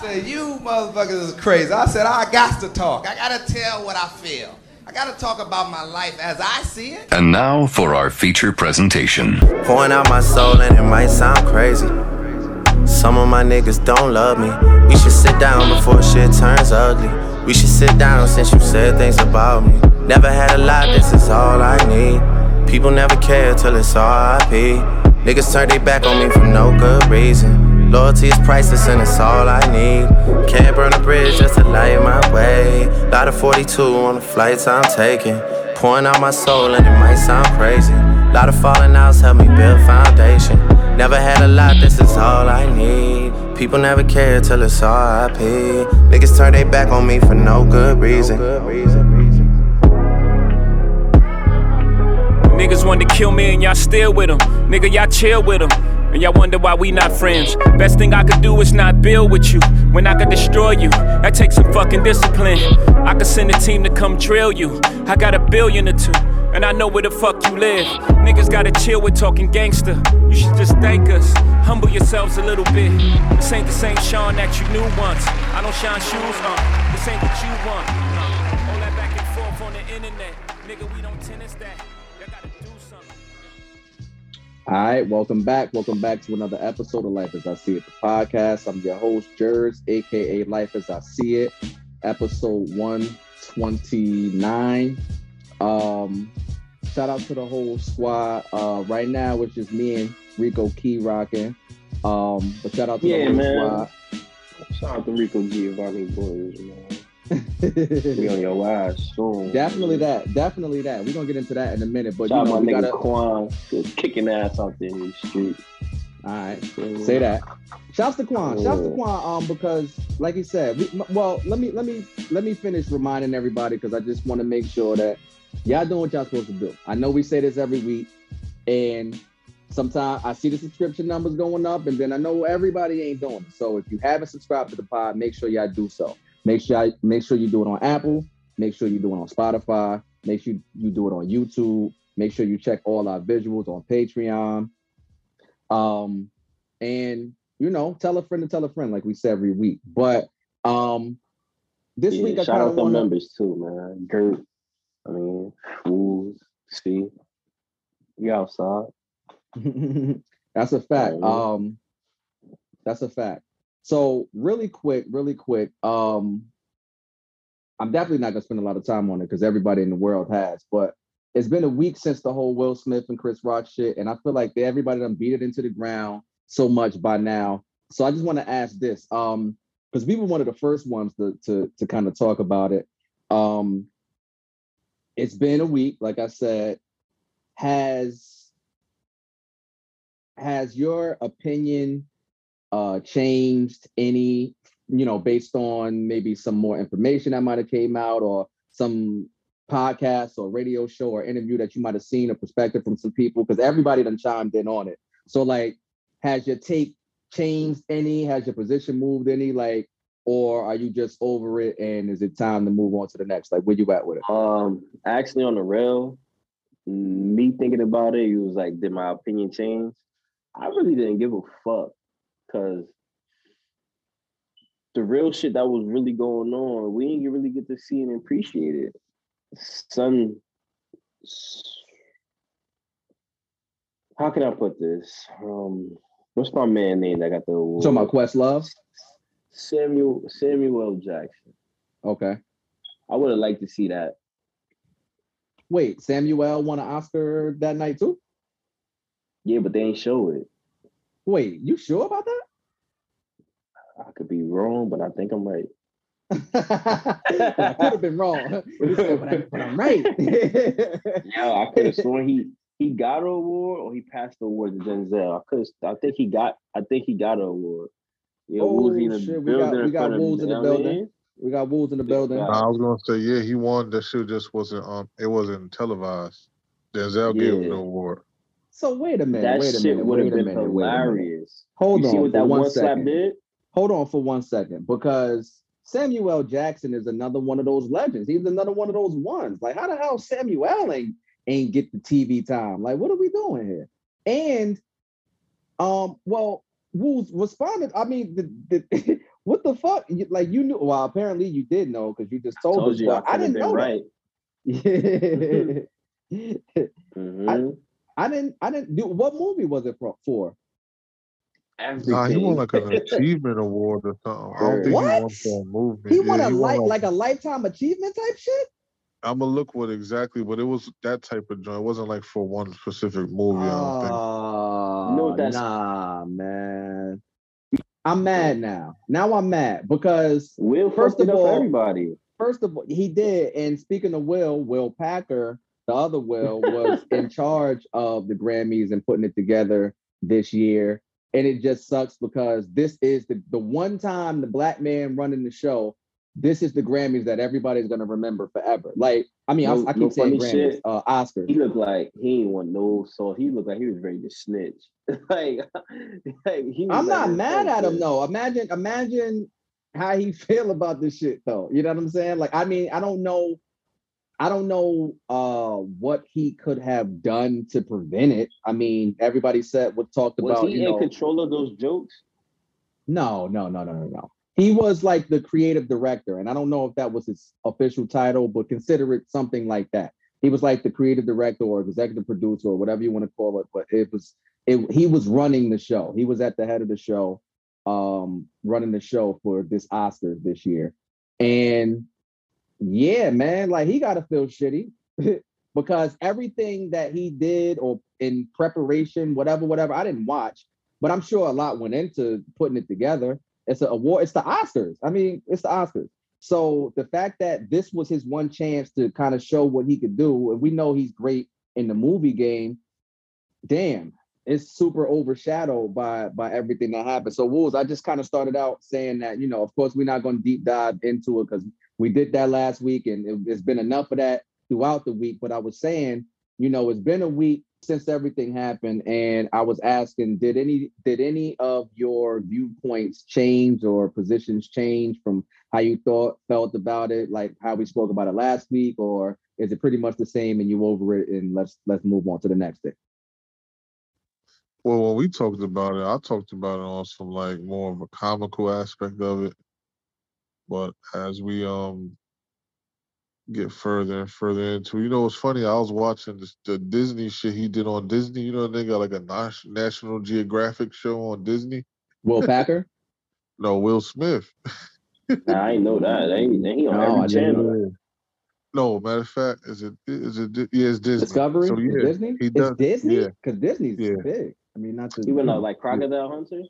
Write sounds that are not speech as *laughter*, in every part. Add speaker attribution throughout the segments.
Speaker 1: said, You motherfuckers is crazy. I said, I got to talk. I got to tell what I feel. I got to talk about my life as I see it.
Speaker 2: And now for our feature presentation.
Speaker 3: Pouring out my soul, and it might sound crazy. Some of my niggas don't love me. We should sit down before shit turns ugly. We should sit down since you said things about me. Never had a lot, this is all I need. People never care till it's RIP. Niggas turn their back on me for no good reason. Loyalty is priceless and it's all I need. Can't burn a bridge just to light my way. Lot of 42 on the flights I'm taking. Pouring out my soul and it might sound crazy. Lot of falling outs help me build foundation. Never had a lot, this is all I need. People never care till it's RIP. Niggas turn their back on me for no good reason.
Speaker 4: Niggas wanted to kill me and y'all still with them. Nigga, y'all chill with them. And y'all wonder why we not friends. Best thing I could do is not build with you. When I could destroy you, that takes some fucking discipline. I could send a team to come drill you. I got a billion or two, and I know where the fuck you live. Niggas gotta chill with talking gangster. You should just thank us. Humble yourselves a little bit. This ain't the same Sean that you knew once. I don't shine shoes, uh. This ain't what you want. Uh. All that back and forth on the internet. Nigga, we don't tennis that.
Speaker 5: All right, welcome back. Welcome back to another episode of Life as I See It, the podcast. I'm your host, Jers, aka Life as I See It, episode 129. Um, shout out to the whole squad. Uh, right now it's just me and Rico Key rocking. Um, but shout out to
Speaker 6: Yeah,
Speaker 5: the whole
Speaker 6: man. Shout out to Rico Giovanni boys, man. We on your *laughs* ass soon.
Speaker 5: Definitely that. Definitely that. We're gonna get into that in a minute. But
Speaker 6: Shout
Speaker 5: you know,
Speaker 6: my
Speaker 5: we
Speaker 6: nigga
Speaker 5: gotta
Speaker 6: Quan, kicking ass out there in the street.
Speaker 5: all right. Say that. Shouts to Quan. Shouts to
Speaker 6: Yeah.
Speaker 5: Quan. Um, because like he said, we, m- well, let me let me let me finish reminding everybody because I just want to make sure that y'all doing what y'all supposed to do. I know we say this every week, and sometimes I see the subscription numbers going up, and then I know everybody ain't doing it. So if you haven't subscribed to the pod, make sure y'all do so. Make sure y'all, make sure you do it on Apple. Make sure you do it on Spotify. Make sure you do it on YouTube. Make sure you check all our visuals on Patreon. Um, and you know, tell a friend to tell a friend, like we say every week. But um, this
Speaker 6: Yeah,
Speaker 5: week I
Speaker 6: shout out the members too, man. Gert, I mean, Fools, Steve. We outside. *laughs*
Speaker 5: that's a fact.
Speaker 6: Yeah.
Speaker 5: Um, that's a fact. So really quick, really quick. Um, I'm definitely not gonna spend a lot of time on it because everybody in the world has. But it's been a week since the whole Will Smith and Chris Rock shit, and I feel like they, everybody done beat it into the ground so much by now. So I just want to ask this, um, because we were one of the first ones to to to kind of talk about it. Um, it's been a week, like I said. Has has your opinion uh changed any you know based on maybe some more information that might have came out or some podcast or radio show or interview that you might have seen a perspective from some people because everybody done chimed in on it. So like has your take changed any? Has your position moved any? Like or are you just over it and is it time to move on to the next? Like where you at with it?
Speaker 6: Um, actually on the rail, me thinking about it, it was like, did my opinion change? I really didn't give a fuck because the real shit that was really going on, we didn't really get to see and appreciate it. Some, how can I put this? Um, what's my man name that got the award?
Speaker 5: my quest Questlove
Speaker 6: Samuel Samuel Jackson.
Speaker 5: okay
Speaker 6: I would have liked to see that.
Speaker 5: wait Samuel won an Oscar that night too
Speaker 6: Yeah, but they ain't show it.
Speaker 5: Wait you sure about that
Speaker 6: I could be wrong, but I think I'm right. *laughs*
Speaker 5: I could have been wrong. But, I, but I'm right. *laughs*
Speaker 6: Yeah, I could have sworn he he got an award or he passed the award to Denzel. I could I think he got I think he got an award. Yeah,
Speaker 5: Oh,
Speaker 6: Woozy in the
Speaker 5: shit, we got- we got
Speaker 6: front of-
Speaker 5: Wooz in the
Speaker 6: you know what I
Speaker 5: building. we got wolves in the building.
Speaker 7: I was gonna say, yeah, he won. That shit just wasn't um, it wasn't televised. Denzel gave him
Speaker 6: Yeah.
Speaker 7: the award.
Speaker 5: So wait a minute.
Speaker 6: That
Speaker 5: wait a
Speaker 6: shit
Speaker 5: minute.
Speaker 6: would have been
Speaker 5: minute. Wait a minute.
Speaker 6: hilarious.
Speaker 5: Hold
Speaker 6: you
Speaker 5: on
Speaker 6: see what that
Speaker 5: one
Speaker 6: one slap did?
Speaker 5: Hold on for one second, because Samuel Jackson is another one of those legends. He's another one of those ones. Like, how the hell Samuel ain't ain't get the TV time? Like, what are we doing here? And um, well, Woo's responded. I mean, the, the *laughs* what the fuck? Like you knew? Well, apparently you did know because you just told,
Speaker 6: Told
Speaker 5: us.
Speaker 6: you I,
Speaker 5: I, didn't know
Speaker 6: right.
Speaker 5: that. *laughs*
Speaker 6: Mhm.
Speaker 5: I didn't. I didn't do. What movie was it for? for?
Speaker 6: Everything.
Speaker 7: Nah, he won like an *laughs* achievement award or something. I don't think he won for a movie.
Speaker 5: He won
Speaker 7: Yeah,
Speaker 5: a like
Speaker 7: like-
Speaker 5: like a lifetime achievement type shit.
Speaker 7: I'm gonna look what exactly, but it was that type of joint. It wasn't like for one specific movie. I don't think.
Speaker 5: Oh,
Speaker 6: know that's-
Speaker 5: nah, man. I'm mad now. Now I'm mad because
Speaker 6: Will
Speaker 5: First
Speaker 6: first
Speaker 5: of all-
Speaker 6: everybody.
Speaker 5: first of all, he did. And speaking of Will, Will Packer, the other Will, was *laughs* in charge of the Grammys and putting it together this year. And it just sucks because this is the, the one time the black man running the show. This is the Grammys that everybody's gonna remember forever. Like, I mean, I-
Speaker 6: No-
Speaker 5: I, keep
Speaker 6: no
Speaker 5: saying Grammys,
Speaker 6: shit.
Speaker 5: uh, Oscars.
Speaker 6: He looked like he ain't want no sauce. He looked like he was ready to snitch. *laughs* like, like he
Speaker 5: I'm not mad at him though. Imagine, imagine how he *laughs* feel about this shit though. You know what I'm saying? Like, I mean, I don't know, I don't know uh what he could have done to prevent it. I mean, everybody said what talked
Speaker 6: Was
Speaker 5: about,
Speaker 6: he
Speaker 5: you
Speaker 6: in
Speaker 5: know,
Speaker 6: control of those jokes?
Speaker 5: no, no, no, no, no, no. He was like the creative director, and I don't know if that was his official title, but consider it something like that. He was like the creative director or executive producer or whatever you want to call it, but it was it he was running the show. He was at the head of the show, um, running the show for this Oscars this year. And yeah, man, like he gotta feel shitty *laughs* because everything that he did or in preparation, whatever, whatever, I didn't watch, but I'm sure a lot went into putting it together. It's an award, it's the Oscars. I mean, it's the Oscars. So the fact that this was his one chance to kind of show what he could do, and we know he's great in the movie game, damn, it's super overshadowed by by everything that happened. So Wolves, I just kind of started out saying that, you know, of course, we're not going to deep dive into it because we did that last week, and it, it's been enough of that throughout the week. But I was saying, you know, it's been a week since everything happened, and I was asking, did any did any of your viewpoints change or positions change from how you thought felt about it, like how we spoke about it last week, or is it pretty much the same and you over it and let's let's move on to the next thing?
Speaker 7: Well, when we talked about it, I talked about it on some like more of a comical aspect of it. But as we um get further and further into, you know, it's funny. I was watching this, the Disney shit he did on Disney. You know, they got like a Nas- National Geographic show on Disney.
Speaker 5: Will Packer? *laughs*
Speaker 7: No, Will Smith.
Speaker 6: Nah, I know that. They, they he on
Speaker 5: No,
Speaker 6: every channel.
Speaker 7: No, matter of fact, is it is it yeah, it's Disney.
Speaker 5: Discovery?
Speaker 7: So yeah,
Speaker 5: Disney?
Speaker 7: he does,
Speaker 5: It's
Speaker 7: does-
Speaker 5: Disney?
Speaker 7: yeah.
Speaker 5: Because Disney's
Speaker 7: Yeah.
Speaker 5: big. I mean, not to
Speaker 6: He went out like Crocodile Hunter.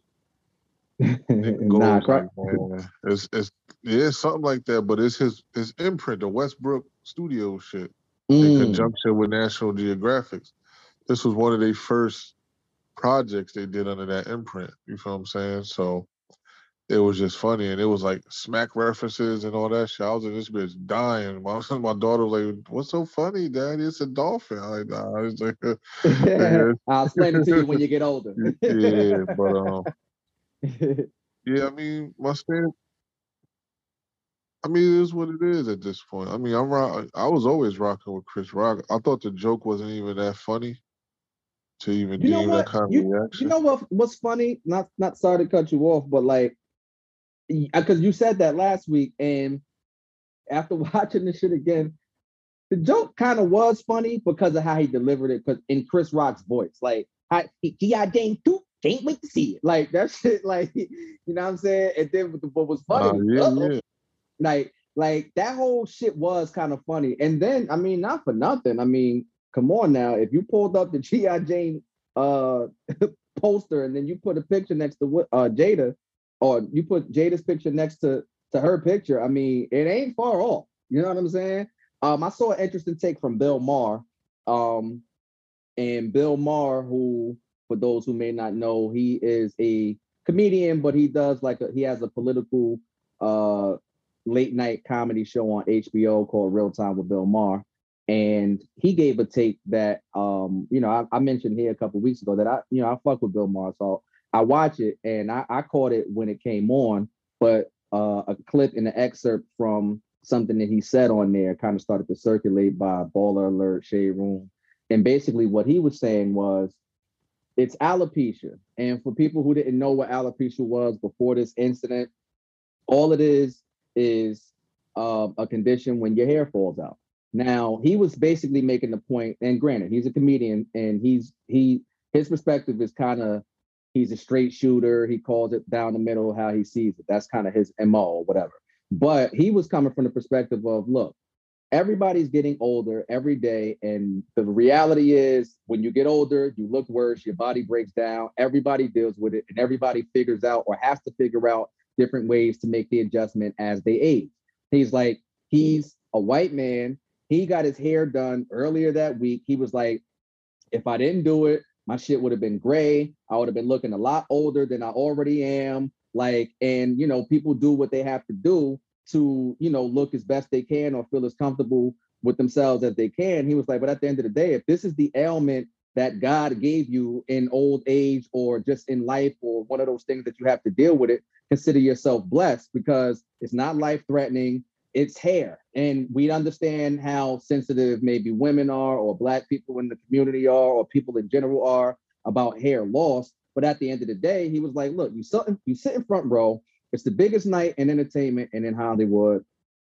Speaker 6: *laughs*
Speaker 7: It
Speaker 5: nah, cro-
Speaker 7: like, it's it's it's something like that, but it's his his imprint, the Westbrook Studio shit, in
Speaker 5: Mm.
Speaker 7: conjunction with National Geographics. This was one of their first projects they did under that imprint. You feel what I'm saying? So it was just funny, and it was like smack references and all that shit. I was in this bitch dying. My *laughs* my daughter was like, "What's so funny, Daddy? It's a dolphin." I like, nah. I was like. *laughs*
Speaker 5: I'll explain it to you when you get older.
Speaker 7: yeah, but um. *laughs* Yeah, I mean, my stand. I mean, it is what it is at this point. I mean, I'm rock. I was always rocking with Chris Rock. I thought the joke wasn't even that funny to even
Speaker 5: You know what?
Speaker 7: that kind of
Speaker 5: You,
Speaker 7: reaction.
Speaker 5: you know what? What's funny? Not not sorry to cut you off, but like, because uh, you said that last week, and after *laughs* watching the shit again, the joke kind of was funny because of how he delivered it, because in Chris Rock's voice, like, I G.I. Jane too. Can't wait to see it. Like that *laughs* shit, like you know what I'm saying. And then what, the, what was funny,
Speaker 7: Uh, yeah, yeah.
Speaker 5: like like that whole shit was kind of funny. And then I mean, not for nothing. I mean, come on now. If you pulled up the *laughs* G.I. Jane uh *laughs* poster and then you put a picture next to what uh Jada, or you put Jada's picture next to to her picture, I mean, it ain't far off. You know what I'm saying? Um, I saw an interesting take from Bill Maher. Um, and Bill Maher, who for those who may not know, he is a comedian, but he does like a, he has a political uh late night comedy show on HBO called Real Time with Bill Maher. And he gave a take that um, you know, I, I mentioned here a couple weeks ago that I, you know, I fuck with Bill Maher. So I watch it and I, I caught it when it came on, but uh, a clip in the excerpt from something that he said on there kind of started to circulate by Baller Alert, Shade Room. And basically what he was saying was it's alopecia. And for people who didn't know what alopecia was before this incident, All it is is um, a condition when your hair falls out. Now he was basically making the point, and granted, he's a comedian, and he's he his perspective is kind of he's a straight shooter. He calls it down the middle how he sees it. That's kind of his mo or whatever. But he was coming from the perspective of look, everybody's getting older every day, and the reality is when you get older, you look worse, your body breaks down. Everybody deals with it, and everybody figures out or has to figure out different ways to make the adjustment as they age. He's like, he's a white man. He got his hair done earlier that week. He was like, if I didn't do it, my shit would have been gray. I would have been looking a lot older than I already am. Like, and you know, people do what they have to do to, you know, look as best they can or feel as comfortable with themselves as they can. He was like, but at the end of the day, if this is the ailment that God gave you in old age or just in life or one of those things that you have to deal with it, consider yourself blessed because it's not life threatening. It's hair. And we understand how sensitive maybe women are or black people in the community are or people in general are about hair loss. But at the end of the day, he was like, look, you sit, you sit in front row. It's the biggest night in entertainment and in Hollywood.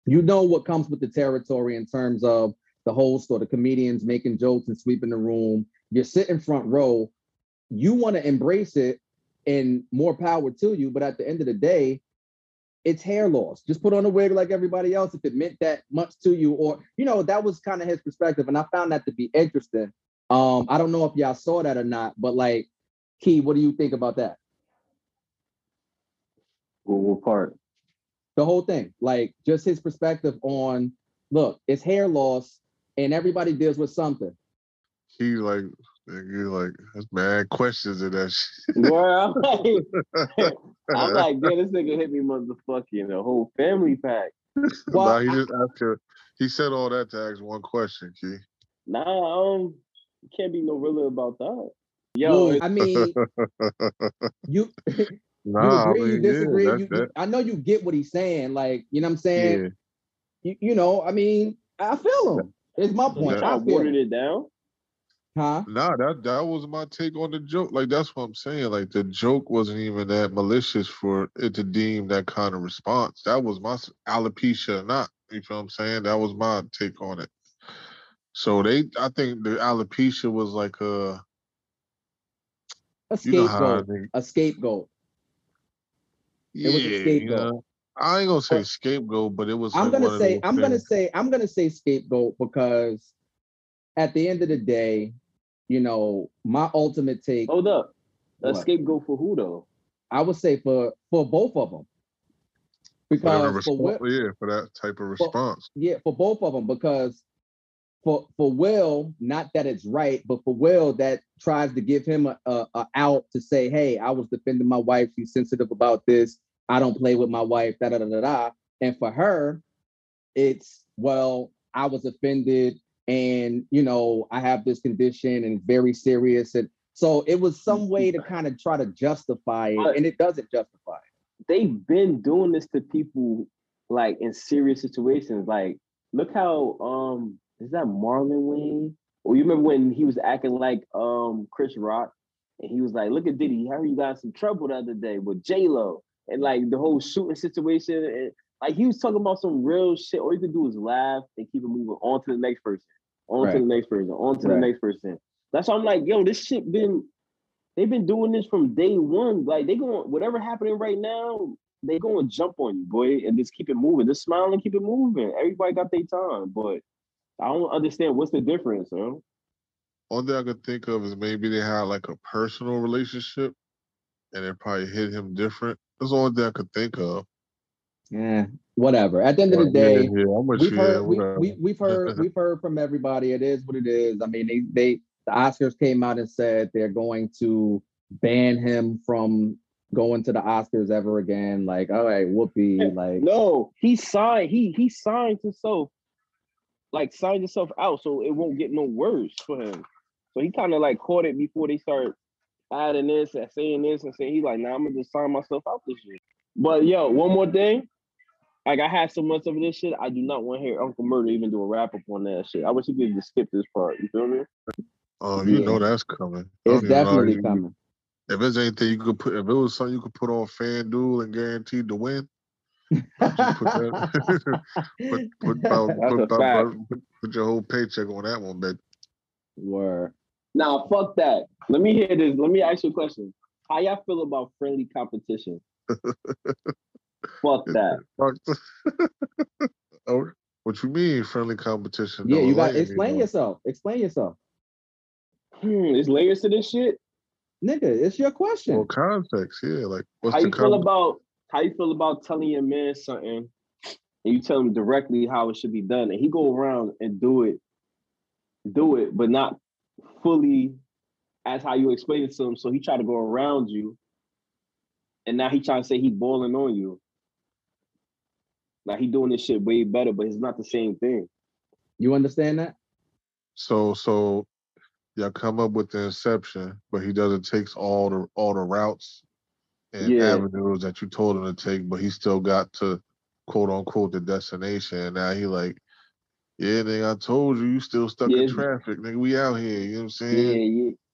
Speaker 5: You know what comes with the territory in terms of the host or the comedians making jokes and sweeping the room. You're sitting front row. You want to embrace it and more power to you. But at the end of the day, it's hair loss. Just put on a wig like everybody else if it meant that much to you. Or, you know, that was kind of his perspective. And I found that to be interesting. Um, I don't know if y'all saw that or not, but like, Key, what do you think about that?
Speaker 6: What, what part?
Speaker 5: The whole thing, like just his perspective on look, it's hair loss and everybody deals with something.
Speaker 7: He like nigga, like that's mad questions in that shit.
Speaker 6: Boy, I'm like, *laughs* I'm like, yeah, this nigga hit me motherfucking the whole family pack.
Speaker 5: Well,
Speaker 7: nah, he
Speaker 5: I-
Speaker 7: just asked her. He said all that to ask one question, Key.
Speaker 6: Nah, um, you can't be no realer about that. Yo,
Speaker 5: Well, I mean, *laughs* you *laughs*
Speaker 7: Nah,
Speaker 5: you agree,
Speaker 7: I mean,
Speaker 5: you disagree.
Speaker 7: Yeah,
Speaker 5: you, you- I know you get what he's saying. Like, you know what I'm saying?
Speaker 7: Yeah.
Speaker 5: You, you know, I mean, I feel him. It's my point.
Speaker 7: Yeah.
Speaker 5: I
Speaker 6: I
Speaker 5: feel
Speaker 6: watered it down.
Speaker 5: Huh?
Speaker 7: Nah, that that was my take on the joke. Like that's what I'm saying. Like the joke wasn't even that malicious for it to deem that kind of response. That was my alopecia, or not. You feel what I'm saying? That was my take on it. So they, I think the alopecia was like a,
Speaker 5: A
Speaker 7: you know how I
Speaker 5: scapegoat.
Speaker 7: Think, yeah,
Speaker 5: It was a
Speaker 7: you
Speaker 5: scapegoat.
Speaker 7: know. I ain't gonna say
Speaker 5: But
Speaker 7: scapegoat, but it was.
Speaker 5: I'm
Speaker 7: like
Speaker 5: gonna
Speaker 7: one
Speaker 5: say,
Speaker 7: those
Speaker 5: I'm gonna say, I'm gonna say scapegoat because at the end of the day, you know, my ultimate take,
Speaker 6: Hold up. A
Speaker 5: What?
Speaker 6: scapegoat for who though?
Speaker 5: I would say for for both of them.
Speaker 7: for the
Speaker 5: Because for
Speaker 7: response,
Speaker 5: Will,
Speaker 7: yeah, for that type of response.
Speaker 5: yeah, for both of them, because for for Will, not that it's right, but for Will that tries to give him a, a, a out to say, hey, I was defending my wife. She's sensitive about this. I don't play with my wife. Da da da da da. And for her, it's well, I was offended, and you know, I have this condition and very serious, and so it was some way to kind of try to justify it, and it doesn't justify it.
Speaker 6: They've been doing this to people like in serious situations. Like, look how um is that Marlon Wayans? Or you remember when he was acting like um Chris Rock and he was like, look at Diddy, how you got some trouble the other day with J Lo and like the whole shooting situation and like he was talking about some real shit. All you could do is laugh and keep it moving on to the next person, on
Speaker 5: Right.
Speaker 6: to the next person, on to
Speaker 5: Right.
Speaker 6: the next person. That's why I'm like, yo, this shit been they've been doing this from day one. Like they going whatever happening right now, they going to jump on you, boy, and just keep it moving. Just smile and keep it moving. Everybody got their time, but I don't understand what's the difference, huh?
Speaker 7: Only thing I could think of is maybe they had like a personal relationship, and it probably hit him different. That's the only thing I could think of.
Speaker 5: Yeah, whatever. At the end of the day,
Speaker 7: yeah, yeah, I'm with
Speaker 5: we've heard we,
Speaker 7: whatever.
Speaker 5: we, we've heard *laughs* we've heard from everybody it is what it is i mean they they the oscars came out and said they're going to ban him from going to the oscars ever again like all right whoopee like
Speaker 6: No, he signed. He he signed himself, like signed himself out, so it won't get no worse for him. So he kind of like caught it before they start adding this and saying this and saying he like, nah, I'm gonna just sign myself out this year. But yo, one more thing. Like I had so much of this shit, I do not want to hear Uncle Murda even do a wrap up on that shit. I wish he could just skip this part. You feel me?
Speaker 7: Oh, you
Speaker 5: Yeah.
Speaker 7: know that's coming. I
Speaker 5: it's
Speaker 7: don't know how
Speaker 5: definitely coming
Speaker 7: If there's anything you could put, if it was something you could put on FanDuel and guaranteed to win, Just *laughs* *laughs* put, put, put, about, put, about- put, put your whole paycheck on that one, bet.
Speaker 5: Word.
Speaker 6: Now, fuck that. Let me hear this. Let me ask you a question. How y'all feel about friendly competition? *laughs* fuck that.
Speaker 7: Oh, what you mean, friendly competition?
Speaker 5: Yeah,
Speaker 7: Don't
Speaker 5: you got
Speaker 7: me,
Speaker 5: explain yourself. Explain yourself,
Speaker 6: Hmm, there's layers to this shit.
Speaker 5: nigga. It's your question.
Speaker 7: Well, context, yeah. Like, what's
Speaker 6: how
Speaker 7: the
Speaker 6: you feel about how you feel about telling your man something and you tell him directly how it should be done and he go around and do it do it but not fully as how you explain it to him so he try to go around you and now he trying to say he balling on you. Now he doing this shit way better but it's not the same thing.
Speaker 5: You understand that?
Speaker 7: So, so y'all come up with the inception, but he doesn't takes all the all the routes and
Speaker 6: Yeah.
Speaker 7: avenues that you told him to take, but he still got to quote unquote the destination. And now he like, yeah, nigga, I told you, you still stuck
Speaker 6: Yeah.
Speaker 7: in traffic, nigga. We out here. You know what I'm saying?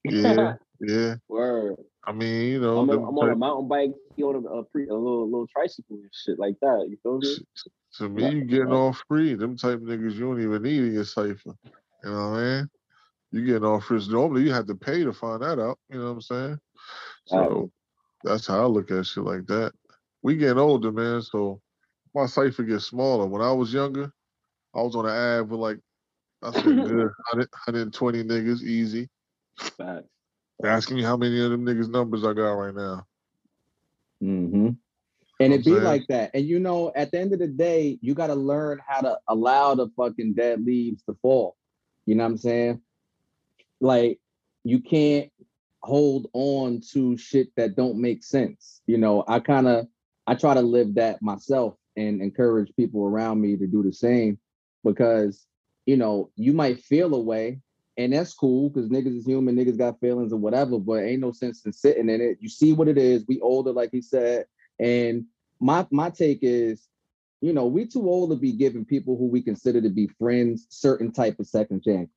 Speaker 6: yeah
Speaker 7: Yeah, *laughs* yeah.
Speaker 6: word
Speaker 7: I mean, you know,
Speaker 6: I'm,
Speaker 7: them
Speaker 6: I'm on a mountain bike he on a, a, pre, a little little tricycle and shit like that you feel me
Speaker 7: to me,
Speaker 6: Yeah,
Speaker 7: you getting
Speaker 6: yeah.
Speaker 7: off free. Them type niggas you don't even need in your cipher. You know what I mean? You getting off free. Normally you have to pay to find that out. You know what I'm saying? So that's how I look at shit like that. We getting older, man. So my cipher gets smaller. When I was younger, I was on the ad with like I said *laughs* good 100, 120 niggas easy.
Speaker 6: Facts.
Speaker 7: Asking me how many of them niggas numbers I got right now.
Speaker 5: Mm-hmm. And it be
Speaker 7: saying?
Speaker 5: like that. And you know, at the end of the day, you got to learn how to allow the fucking dead leaves to fall. You know what I'm saying? Like, you can't hold on to shit that don't make sense. You know, I kind of I try to live that myself and encourage people around me to do the same because you know, you might feel a way and that's cool because niggas is human, niggas got feelings or whatever, but ain't no sense in sitting in it. You see what it is. We older, like he said. And my my take is, you know, we too old to be giving people who we consider to be friends certain type of second chance,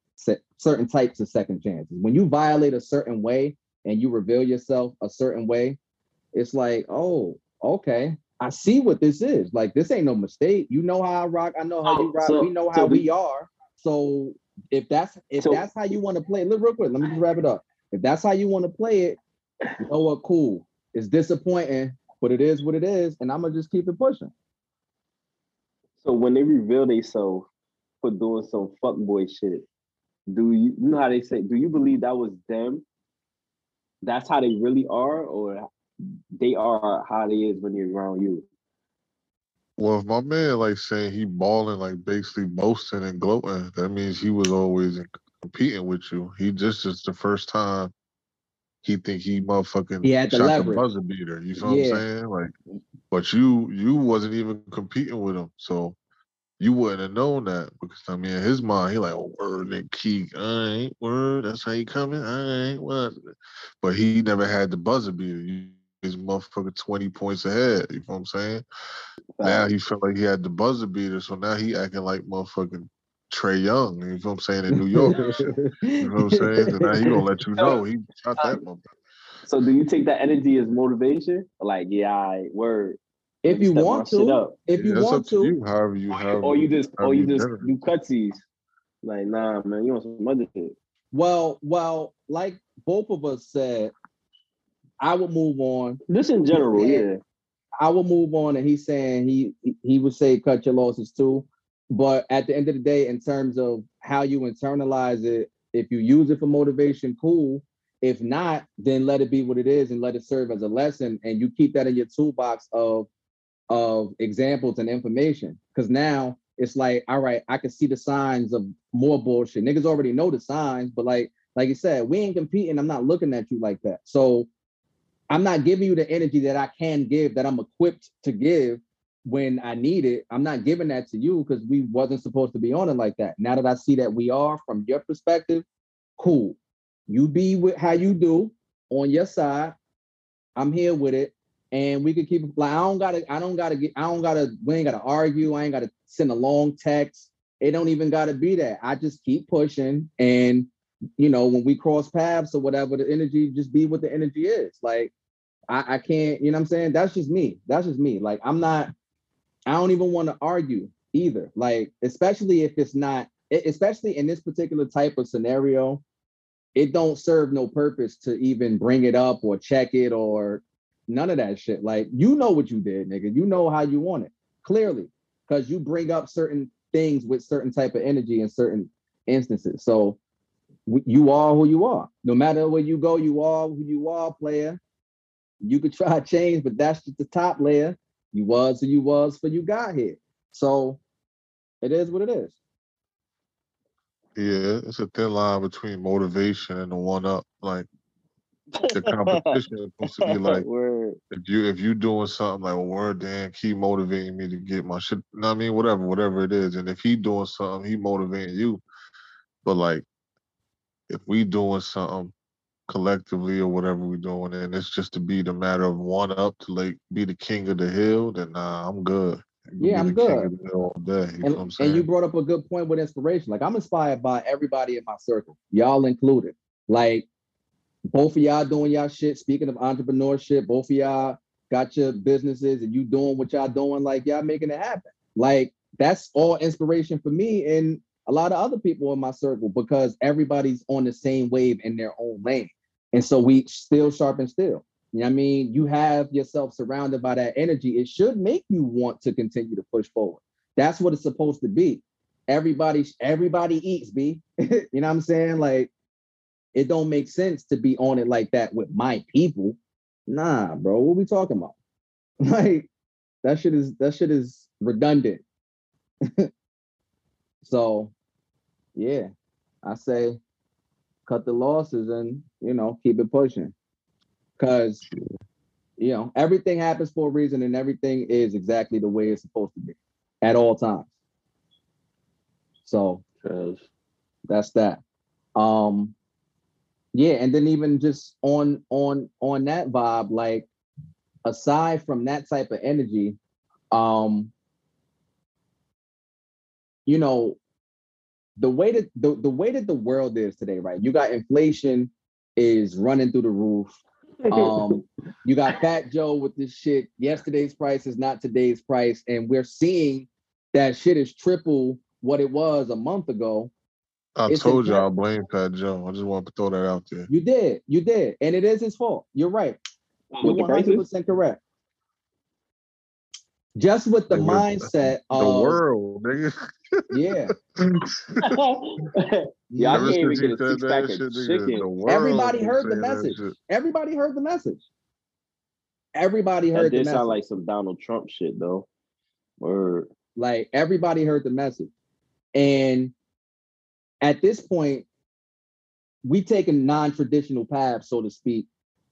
Speaker 5: certain types of second chances. When you violate a certain way and you reveal yourself a certain way, it's like, oh, okay. I see what this is. Like this ain't no mistake. You know how I rock. I know how
Speaker 6: So-
Speaker 5: you oh, rock.
Speaker 6: so-
Speaker 5: we know
Speaker 6: so
Speaker 5: how we
Speaker 6: we-
Speaker 5: are. So if that's if
Speaker 6: So-
Speaker 5: that's how you want to play, look real quick. Let me just wrap it up. If that's how you want to play it, you know what? Cool. It's disappointing, but it is what it is, and I'm gonna just keep it pushing.
Speaker 6: So when they reveal themselves for doing some fuckboy shit, do you, you know how they say? Do you believe that was them? That's how they really are, or they are how they is when they're around you.
Speaker 7: Well, if my man like saying he balling, like basically boasting and gloating, that means he was always in- competing with you. He just is the first time he think he motherfucking
Speaker 5: He had the
Speaker 7: shot
Speaker 5: leverage.
Speaker 7: the buzzer beater. You feel
Speaker 5: Yeah.
Speaker 7: what I'm saying? Like, but you you wasn't even competing with him, so you wouldn't have known that because I mean, in his mind, he like, oh, word and key, I ain't word. That's how he coming. I ain't what, but he never had the buzzer beater. You, his motherfucker twenty points ahead. You know what I'm saying? Now he felt like he had the buzzer beater, so now he acting like motherfucking Trae Young. You know what I'm saying in New York. You know what I'm saying? And now he gonna let you *laughs* know he shot that uh, motherfucker.
Speaker 6: So do you take that energy as motivation? Like, yeah, I word.
Speaker 5: If you want to, if you
Speaker 7: That's
Speaker 5: want
Speaker 7: to
Speaker 5: to,
Speaker 7: you. However you have.
Speaker 6: or you just, or
Speaker 7: however
Speaker 6: you just
Speaker 7: generate.
Speaker 6: do cutsies. Like, nah, man, you want some other shit.
Speaker 5: well, well, like both of us said, I would move on.
Speaker 6: Just in general,
Speaker 5: Yeah.
Speaker 6: yeah.
Speaker 5: I will move on, and he's saying he he would say cut your losses too. But at the end of the day, in terms of how you internalize it, if you use it for motivation, cool. If not, then let it be what it is and let it serve as a lesson. And you keep that in your toolbox of of examples and information. Because now it's like, all right, I can see the signs of more bullshit. Niggas already know the signs, but like like you said, we ain't competing. I'm not looking at you like that. So I'm not giving you the energy that I can give, that I'm equipped to give when I need it. I'm not giving that to you because we wasn't supposed to be on it like that. Now that I see that we are from your perspective, cool. You be with how you do on your side. I'm here with it. And we could keep like I don't gotta, I don't gotta get, I don't gotta, we ain't gotta argue. I ain't gotta send a long text. It don't even gotta be that. I just keep pushing. And you know, when we cross paths or whatever, the energy just be what the energy is. Like I, I can't, you know what I'm saying? That's just me. That's just me. Like I'm not, I don't even want to argue either. Like, especially if it's not, especially in this particular type of scenario, it don't serve no purpose to even bring it up or check it or none of that shit. Like, you know what you did, nigga. You know how you want it clearly because you bring up certain things with certain type of energy in certain instances. So you are who you are. No matter where you go, you are who you are, player. You could try to change, but that's just the top layer. You was who you was for you got here. So it is what it is.
Speaker 7: Yeah, it's a thin line between motivation and the one up. Like the competition is supposed to be *laughs* like If you if you doing something like well, word Dan, keep motivating me to get my shit. You know what I mean, whatever, whatever it is. And if he doing something, he motivating you. But like if we doing something collectively or whatever we doing, and it's just to be the matter of one up to like be the king of the hill, then nah, I'm good.
Speaker 5: Yeah, I'm good.
Speaker 7: of the hill all day. You
Speaker 5: And, and you brought up a good point with inspiration. Like I'm inspired by everybody in my circle, y'all included. Like both of y'all doing y'all shit. Speaking of entrepreneurship, both of y'all got your businesses and you doing what y'all doing. Like y'all making it happen. Like that's all inspiration for me and a lot of other people in my circle because everybody's on the same wave in their own lane. And so we still sharp and still. You know I mean? You have yourself surrounded by that energy. It should make you want to continue to push forward. That's what it's supposed to be. Everybody, everybody eats, B. *laughs* you know what I'm saying? Like, it don't make sense to be on it like that with my people. Nah, bro. What we talking about? *laughs* Like, that shit is that shit is redundant. *laughs* so yeah, I say cut the losses and you know keep it pushing. Cause you know everything happens for a reason and everything is exactly the way it's supposed to be at all times. So that's that. Um yeah, and then even just on on on that vibe, like aside from that type of energy, um, you know, the way that the, the way that the world is today, right? You got inflation is running through the roof. Um, *laughs* you got Fat Joe with this shit. Yesterday's price is not today's price, and we're seeing that shit is triple what it was a month ago.
Speaker 7: I
Speaker 5: it's
Speaker 7: told you
Speaker 5: inherent-
Speaker 7: I blame Fat Joe. I just want to throw that out there.
Speaker 5: You did, you did, and it is his fault. You're right. You're one hundred percent correct. Just with the
Speaker 7: Nigga,
Speaker 5: mindset *laughs*
Speaker 7: The
Speaker 5: of the
Speaker 7: world, nigga.
Speaker 5: yeah, *laughs*
Speaker 6: yeah, I
Speaker 7: Ever
Speaker 6: can't even get a six pack of chicken.
Speaker 7: world
Speaker 5: everybody heard the message. Everybody heard the message. Everybody
Speaker 6: That
Speaker 5: heard the
Speaker 6: did
Speaker 5: message.
Speaker 6: sound like some Donald Trump shit though. Word.
Speaker 5: Like everybody heard the message. And at this point, we take a non-traditional path, so to speak,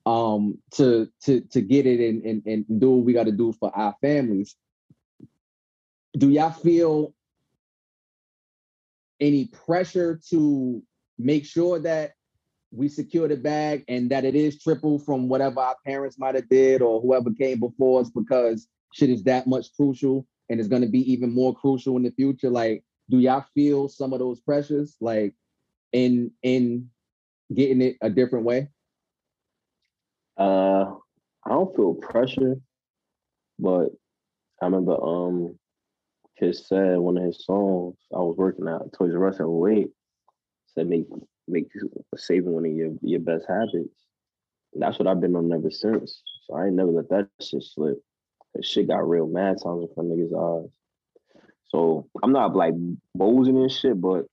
Speaker 5: um, to to to get it and, and, and do what we got to do for our families. Do y'all feel any pressure to make sure that we secure the bag and that it is triple from whatever our parents might have did or whoever came before us because shit is that much crucial and it's going to be even more crucial in the future like do y'all feel some of those pressures like in in getting it a different way
Speaker 6: Uh, I don't feel pressure, but I remember um, Kiss said one of his songs. I was working at Toys R Us at 08. Said make make saving one of your your best habits. And that's what I've been on ever since. So I ain't never let that shit slip. Cause shit got real mad times in front of niggas' eyes. So I'm not like boozing and shit, but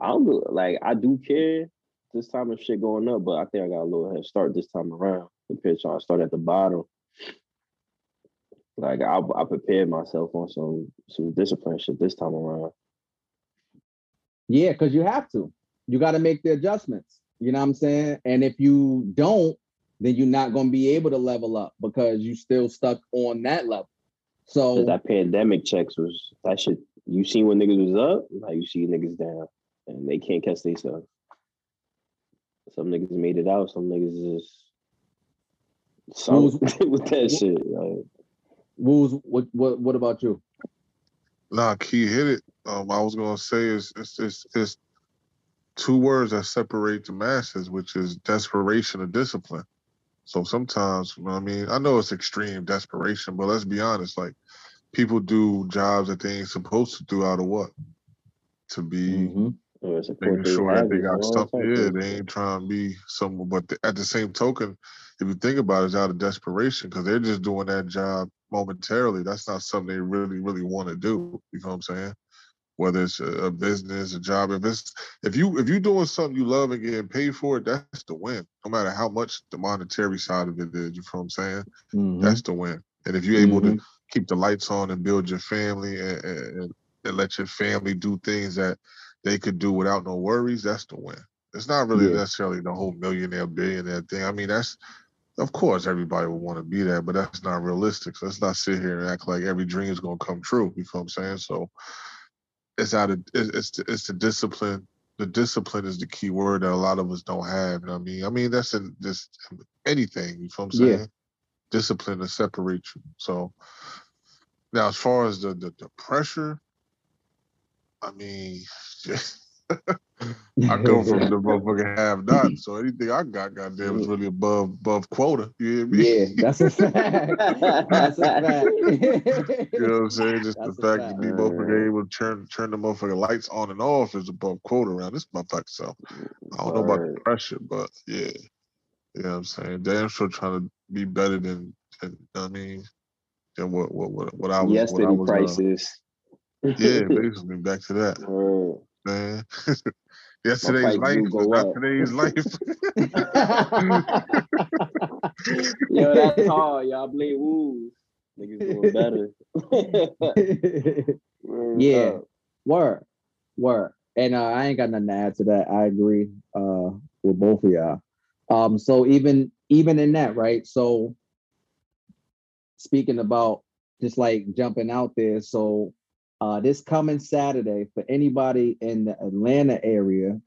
Speaker 6: I do like I do care this time of shit going up, but I think I got a little head start this time around compared to to start at the bottom. Like I, I prepared myself on some some discipline shit this time around.
Speaker 5: yeah because you have to you got to make the adjustments you know what i'm saying and if you don't then you're not going to be able to level up because you still stuck on that level so
Speaker 6: that pandemic checks was that shit. You seen when niggas was up, now you see niggas down, and they can't catch themselves. Some niggas made it out. Some niggas is some *laughs* with that shit. Like,
Speaker 5: Wooz, what what what about you
Speaker 7: Nah, key hit it. Um, I was gonna say is it's, it's it's two words that separate the masses, which is desperation and discipline. So sometimes, you know what I mean, I know it's extreme desperation, but let's be honest, like people do jobs that they ain't supposed to do out of what? To be
Speaker 5: Mhm.
Speaker 7: Making sure that they got
Speaker 6: stuff.
Speaker 7: Yeah, they ain't trying to be someone. But th- at the same token, if you think about it, it's out of desperation because they're just doing that job momentarily. That's not something they really, really want to do. You know what I'm saying? Whether it's a, business, a job, if it's if you if you doing something you love and getting paid for it, that's the win. No matter how much the monetary side of it is, you know what I'm saying?
Speaker 5: Mhm.
Speaker 7: That's the win. And if you're able to
Speaker 5: Mhm.
Speaker 7: keep the lights on and build your family and, and, and let your family do things that they could do without no worries, that's the win. It's not really
Speaker 5: Yeah.
Speaker 7: necessarily the whole millionaire, billionaire thing. I mean, that's of course everybody would want to be that, but that's not realistic. So let's not sit here and act like every dream is gonna come true. You know what I'm saying? So it's out of it's it's the, it's the discipline. The discipline is the key word that a lot of us don't have. You know I mean? I mean that's in this anything. You know what I'm
Speaker 5: Yeah.
Speaker 7: saying? Discipline to separate you. So now, as far as the the, the pressure, I mean, *laughs* I come from the *laughs* motherfucking have not, so anything I got, goddamn, is really above above quota. You hear me?
Speaker 5: Yeah, that's a fact. *laughs* That's a fact.
Speaker 7: You know what I'm saying? Just
Speaker 5: That's
Speaker 7: the fact
Speaker 5: fact.
Speaker 7: that the motherfucker able to turn turn the motherfucking lights on and off is above quota around this motherfucker. So I don't know about the pressure, but yeah. You know what I'm saying? Damn sure trying to be better than, than I mean, than what what what, what I was what I
Speaker 6: Yesterday
Speaker 7: was uh,
Speaker 6: prices.
Speaker 7: yeah, *laughs* basically back to that. Man. *laughs* Yesterday's life
Speaker 6: do
Speaker 7: is not
Speaker 6: up.
Speaker 7: today's *laughs* life. *laughs*
Speaker 6: Yo, that's hard. Y'all blame Woos. Niggas doing better. Word
Speaker 5: Yeah.
Speaker 6: up.
Speaker 5: Word, word. And uh, I ain't got nothing to add to that. I agree uh, with both of y'all. Um, so even even in that, right? So speaking about just like jumping out there. So uh, this coming Saturday for anybody in the Atlanta area,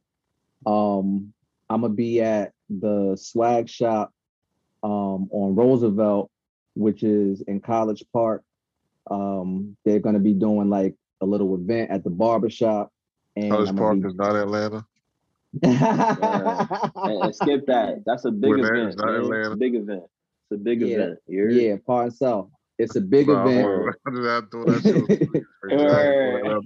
Speaker 5: um, I'm gonna be at the swag shop um, on Roosevelt, which is in College Park. Um, they're gonna be doing like a little event at the barbershop. And
Speaker 7: College
Speaker 5: I'm
Speaker 7: Park
Speaker 5: gonna
Speaker 7: is not Atlanta.
Speaker 5: be...
Speaker 6: And, and skip that. That's a big
Speaker 7: Well, that
Speaker 6: event.
Speaker 7: is not
Speaker 6: man. It's
Speaker 7: Atlanta.
Speaker 6: a big event. It's a big
Speaker 5: Yeah.
Speaker 6: event. You heard?
Speaker 5: yeah, Part and South. It's a big event.
Speaker 7: hold on. I did not throw that shit was crazy. I ain't throw that out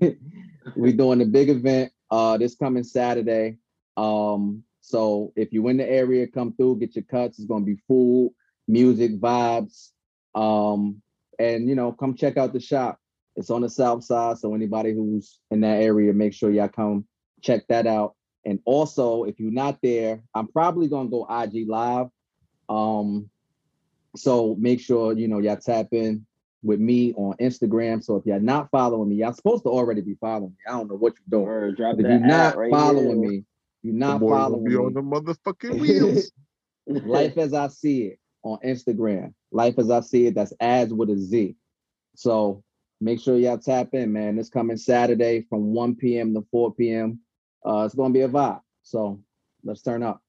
Speaker 7: there. *laughs*
Speaker 5: we doing a big event uh this coming Saturday. Um, so if you're in the area, come through, get your cuts. It's gonna be food, music, vibes. Um, and you know, come check out the shop. It's on the south side. So anybody who's in that area, make sure y'all come check that out. And also, if you're not there, I'm probably gonna go IG live. Um, so make sure you know y'all tap in with me on Instagram. So if you're not following me, y'all supposed to already be following me. I don't know what you're doing.
Speaker 6: Word, drop
Speaker 5: if you're not
Speaker 6: right
Speaker 5: following
Speaker 6: here.
Speaker 5: me, you're not
Speaker 7: boy gonna
Speaker 5: following
Speaker 7: be
Speaker 5: me.
Speaker 7: on the motherfucking wheels. *laughs* *laughs*
Speaker 5: Life as I see it on Instagram. Life as I see it. That's ads with a Z. So make sure y'all tap in, man. It's coming Saturday from 1 p.m. to 4 p.m. Uh, it's gonna be a vibe. So let's turn up.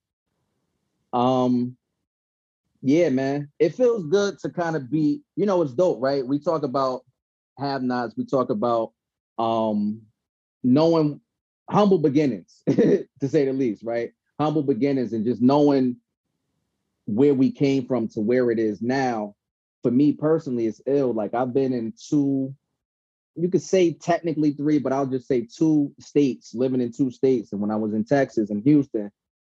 Speaker 5: Um, yeah, man. It feels good to kind of be, you know, it's dope, right? We talk about have nots, we talk about um knowing humble beginnings, *laughs* to say the least, right? Humble beginnings and just knowing where we came from to where it is now. For me personally, it's ill. Like I've been in two, you could say technically three, but I'll just say two states, living in two states. And when I was in Texas and Houston,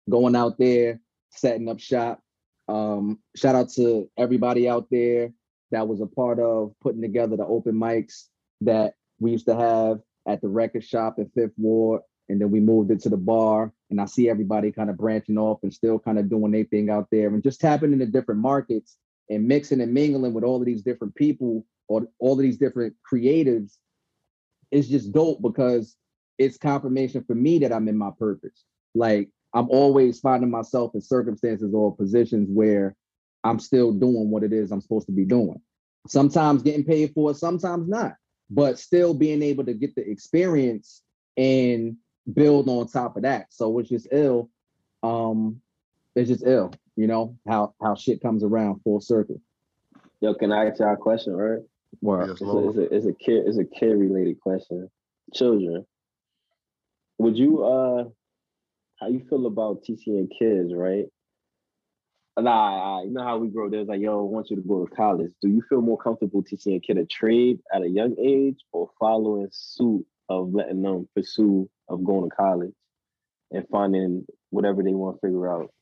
Speaker 5: going out there, setting up shop. Um, shout out to everybody out there that was a part of putting together the open mics that we used to have at the record shop in Fifth Ward. And then we moved it to the bar. And I see everybody kind of branching off and still kind of doing their thing out there and just tapping into different markets and mixing and mingling with all of these different people or all of these different creatives. It's just dope because it's confirmation for me that I'm in my purpose. Like I'm always finding myself in circumstances or positions where I'm still doing what it is I'm supposed to be doing. Sometimes getting paid for it, sometimes not, but still being able to get the experience and build on top of that. So it's just ill. Um, it's just ill, you know, how how shit comes around full circle.
Speaker 6: Yo, can I ask y'all a question, right?
Speaker 5: Well,
Speaker 7: Yes,
Speaker 6: It's a, it's a, it's a kid it's a kid related question. Children, would you uh how you feel about teaching kids, right? Nah, you know how we grow. There's like, yo, I want you to go to college. Do you feel more comfortable teaching a kid a trade at a young age or following suit of letting them pursue of going to college and finding whatever they want to figure out?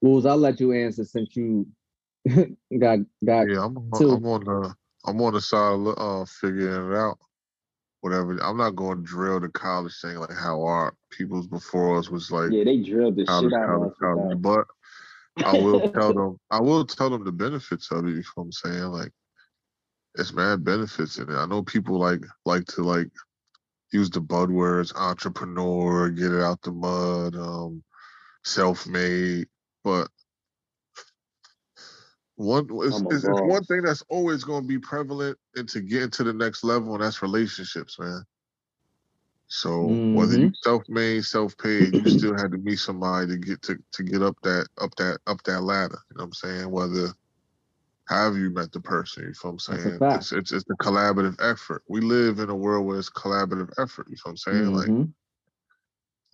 Speaker 5: Wolves, I'll let you answer since you *laughs* got got
Speaker 7: Yeah, I'm I'm on the I'm on the side of uh figuring it out. Whatever. I'm not going to drill the college thing like how our peoples before us was like
Speaker 6: Yeah, they drilled the
Speaker 7: college,
Speaker 6: shit out
Speaker 7: college,
Speaker 6: of us. with
Speaker 7: college. But I will tell *laughs* them I will tell them the benefits of it, you know what I'm saying? Like it's mad benefits in it. I know people like like to like use the buzzwords entrepreneur, get it out the mud, um, self-made, but one it's, it's, it's one thing that's always going to be prevalent and to get to the next level, and that's relationships, man. So whether
Speaker 5: Mm-hmm.
Speaker 7: you self-made, self-paid, you still had to meet somebody to get to to get up that up that up that ladder. You know what I'm saying? Whether however you met the person, you know what I'm saying? It's, it's it's a collaborative effort. We live in a world where it's collaborative effort. You know what I'm saying? Like
Speaker 5: Mhm.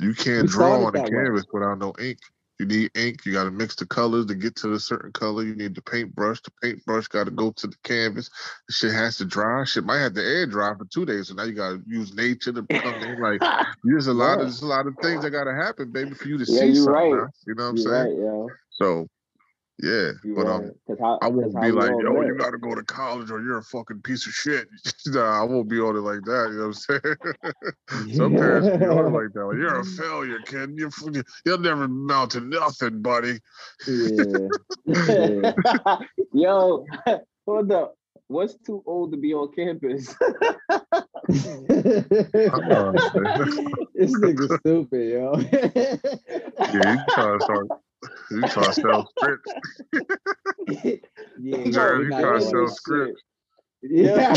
Speaker 7: you can't
Speaker 5: We
Speaker 7: draw on a
Speaker 5: that way.
Speaker 7: canvas without no ink. You need ink. You got to mix the colors to get to a certain color. You need the paintbrush. The paintbrush got to go to the canvas. The shit has to dry. Shit might have to air dry for two days. So now you got to use nature to come in. Like *laughs* there's a lot of there's a lot of things that got to happen, baby, for you to
Speaker 6: Yeah,
Speaker 7: see
Speaker 6: you
Speaker 7: something.
Speaker 6: right.
Speaker 7: You know what I'm
Speaker 6: You're
Speaker 7: saying?
Speaker 6: right, yo.
Speaker 7: So yeah,
Speaker 6: You're
Speaker 7: but um,
Speaker 6: how,
Speaker 7: I won't be like, yo, you got to go to college or you're a fucking piece of shit. *laughs* nah, I won't be on it like that. You know what I'm saying? *laughs* Some parents be on it like that. Like, you're a *laughs* failure, kid. You're, you'll never amount to nothing, buddy.
Speaker 6: Yeah. Yo, hold up. What's too old to be on campus?
Speaker 5: this nigga stupid, yo.
Speaker 7: Yeah, you trying to start. You trying to sell scripts. *laughs*
Speaker 5: yeah, we
Speaker 7: you trying to sell scripts.
Speaker 5: Yeah.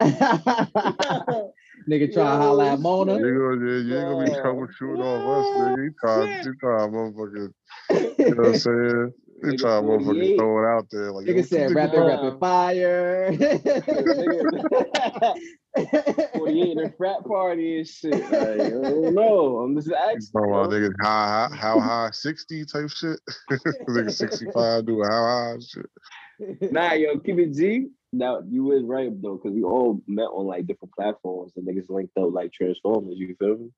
Speaker 5: *laughs* Nigga try to holla at Mona.
Speaker 7: You gonna, yeah, you ain't gonna be troubleshooting off us, nigga. You trying, you trying to motherfucking, you know what I'm saying? You
Speaker 6: Nigga,
Speaker 7: trying to throw it out there. Like,
Speaker 5: Nigga said rapid, rapid fire. *laughs*
Speaker 6: 48 in a frat party and shit. Like, I don't know. I'm just asking.
Speaker 7: talking about niggas high, high, how high, 60 type shit? *laughs* nigga 65 doing how high shit.
Speaker 6: Nah, yo, keep it G. Now you was right though, because we all met on like different platforms and niggas linked up like Transformers. You feel me?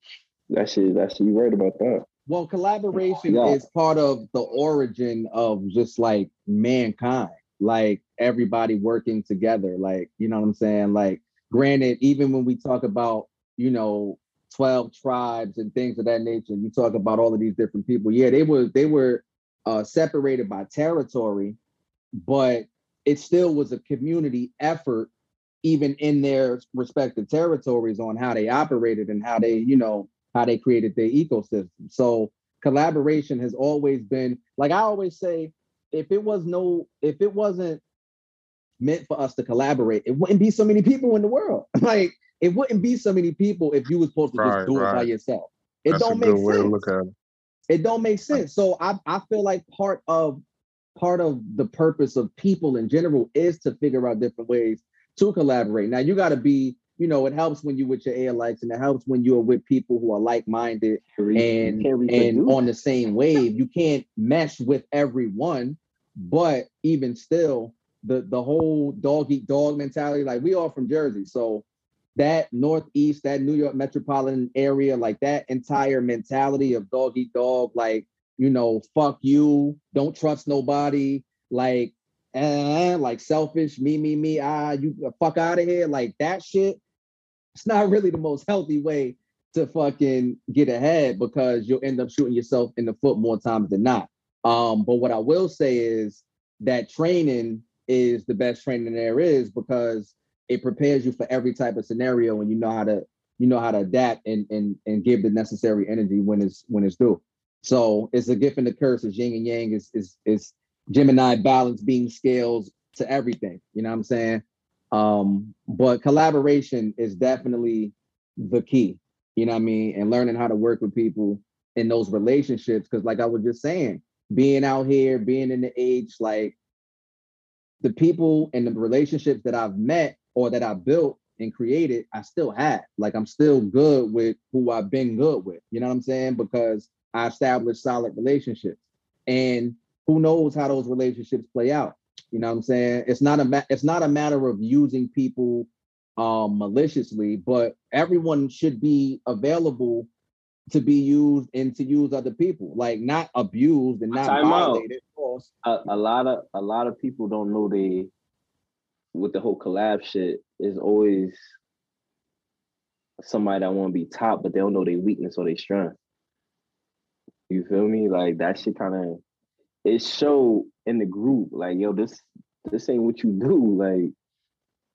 Speaker 6: That shit, that shit. You right about that?
Speaker 5: Well, collaboration
Speaker 6: Yeah.
Speaker 5: is part of the origin of just like mankind, like everybody working together. Like, you know what I'm saying? Like, granted, even when we talk about, you know, 12 tribes and things of that nature, you talk about all of these different people. Yeah, they were they were uh separated by territory, but it still was a community effort, even in their respective territories on how they operated and how they, you know, how they created their ecosystem. So collaboration has always been like I always say, if it was no, if it wasn't meant for us to collaborate, it wouldn't be so many people in the world. *laughs* like it wouldn't be so many people if you was supposed to
Speaker 7: Right,
Speaker 5: just do it by yourself. It
Speaker 7: That's
Speaker 5: don't make sense
Speaker 7: to look at it.
Speaker 5: it don't make sense so i i feel like part of part of the purpose of people in general is to figure out different ways to collaborate now you got to be you know it helps when you're with your air and it helps when you're with people who are like-minded and and on the same wave. You can't mesh with everyone but even still the the whole dog eat dog mentality like we all from jersey. So that northeast that new york metropolitan area like that entire mentality of dog eat dog like you know fuck you don't trust nobody like eh, like selfish me me me ah you fuck out of here like that shit it's not really the most healthy way to fucking get ahead because you'll end up shooting yourself in the foot more times than not. Um, but what I will say is that training is the best training there is because it prepares you for every type of scenario and you know how to you know how to adapt and and and give the necessary energy when it's when it's due. So it's a gift and a curse. It's yin and yang. Is is is Gemini balance being scales to everything. You know what I'm saying? Um, but collaboration is definitely the key. You know what I mean? And learning how to work with people in those relationships. Cause like I was just saying, being out here, being in the age, like the people and the relationships that I've met or that I built and created, I still have. Like I'm still good with who I've been good with. You know what I'm saying? Because I established solid relationships. And who knows how those relationships play out? You know what I'm saying? It's not a ma- it's not a matter of using people um maliciously, but everyone should be available to be used and to use other people, like not abused and not
Speaker 6: Time
Speaker 5: violated.
Speaker 6: A, a lot of a lot of people don't know they with the whole collab shit is always somebody that want to be top, but they don't know their weakness or their strength. You feel me? Like that shit kind of it show in the group like yo this this ain't what you do *laughs* like.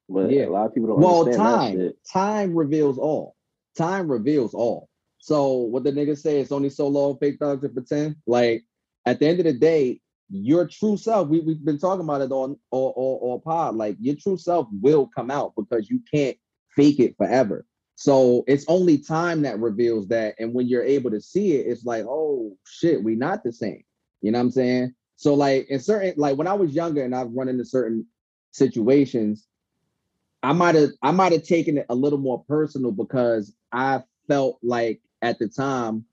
Speaker 6: But
Speaker 5: Yeah.
Speaker 6: a lot of people don't
Speaker 5: Well,
Speaker 6: understand
Speaker 5: time, time reveals all. Time reveals all. So what the niggas say, it's only so long fake thugs to pretend. Like at the end of the day, your true self, we, we've been talking about it on or or pod, like your true self will come out because you can't fake it forever. So it's only time that reveals that. And when you're able to see it, it's like, oh shit, we not the same. You know what I'm saying? So like in certain like when I was younger and I've run into certain situations, I might have I might have taken it a little more personal because I felt like at the time,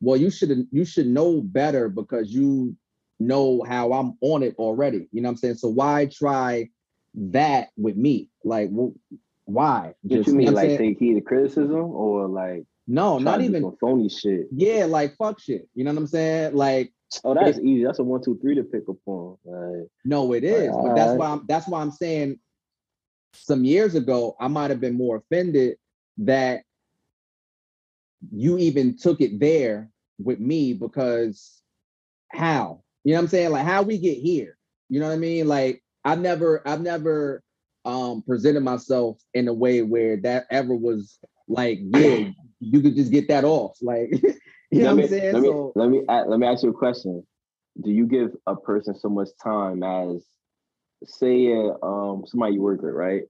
Speaker 5: well, you should you should know better because you know how I'm on it already. You know what I'm saying? So why try that with me? Like, well, why?
Speaker 6: What you
Speaker 5: know
Speaker 6: mean,
Speaker 5: what I'm
Speaker 6: like
Speaker 5: saying?
Speaker 6: take heed to criticism or like
Speaker 5: no, not even.
Speaker 6: phony shit?
Speaker 5: Yeah, like fuck shit. You know what I'm saying? Like,
Speaker 6: Oh, that's easy. That's a one, two, three to pick up on. Like,
Speaker 5: No, it is, but that's
Speaker 6: Alright.
Speaker 5: why I'm that's why I'm saying some years ago I might have been more offended that you even took it there with me because how? You know what I'm saying? Like how we get here. You know what I mean? Like I've never I've never um presented myself in a way where that ever was like, yeah, you could just get that off. Like *laughs* *laughs* you know
Speaker 6: let
Speaker 5: what
Speaker 6: me,
Speaker 5: I'm saying?
Speaker 6: Let me,
Speaker 5: So
Speaker 6: let me let me ask you a question. Do you give a person so much time as say um somebody you work with, right?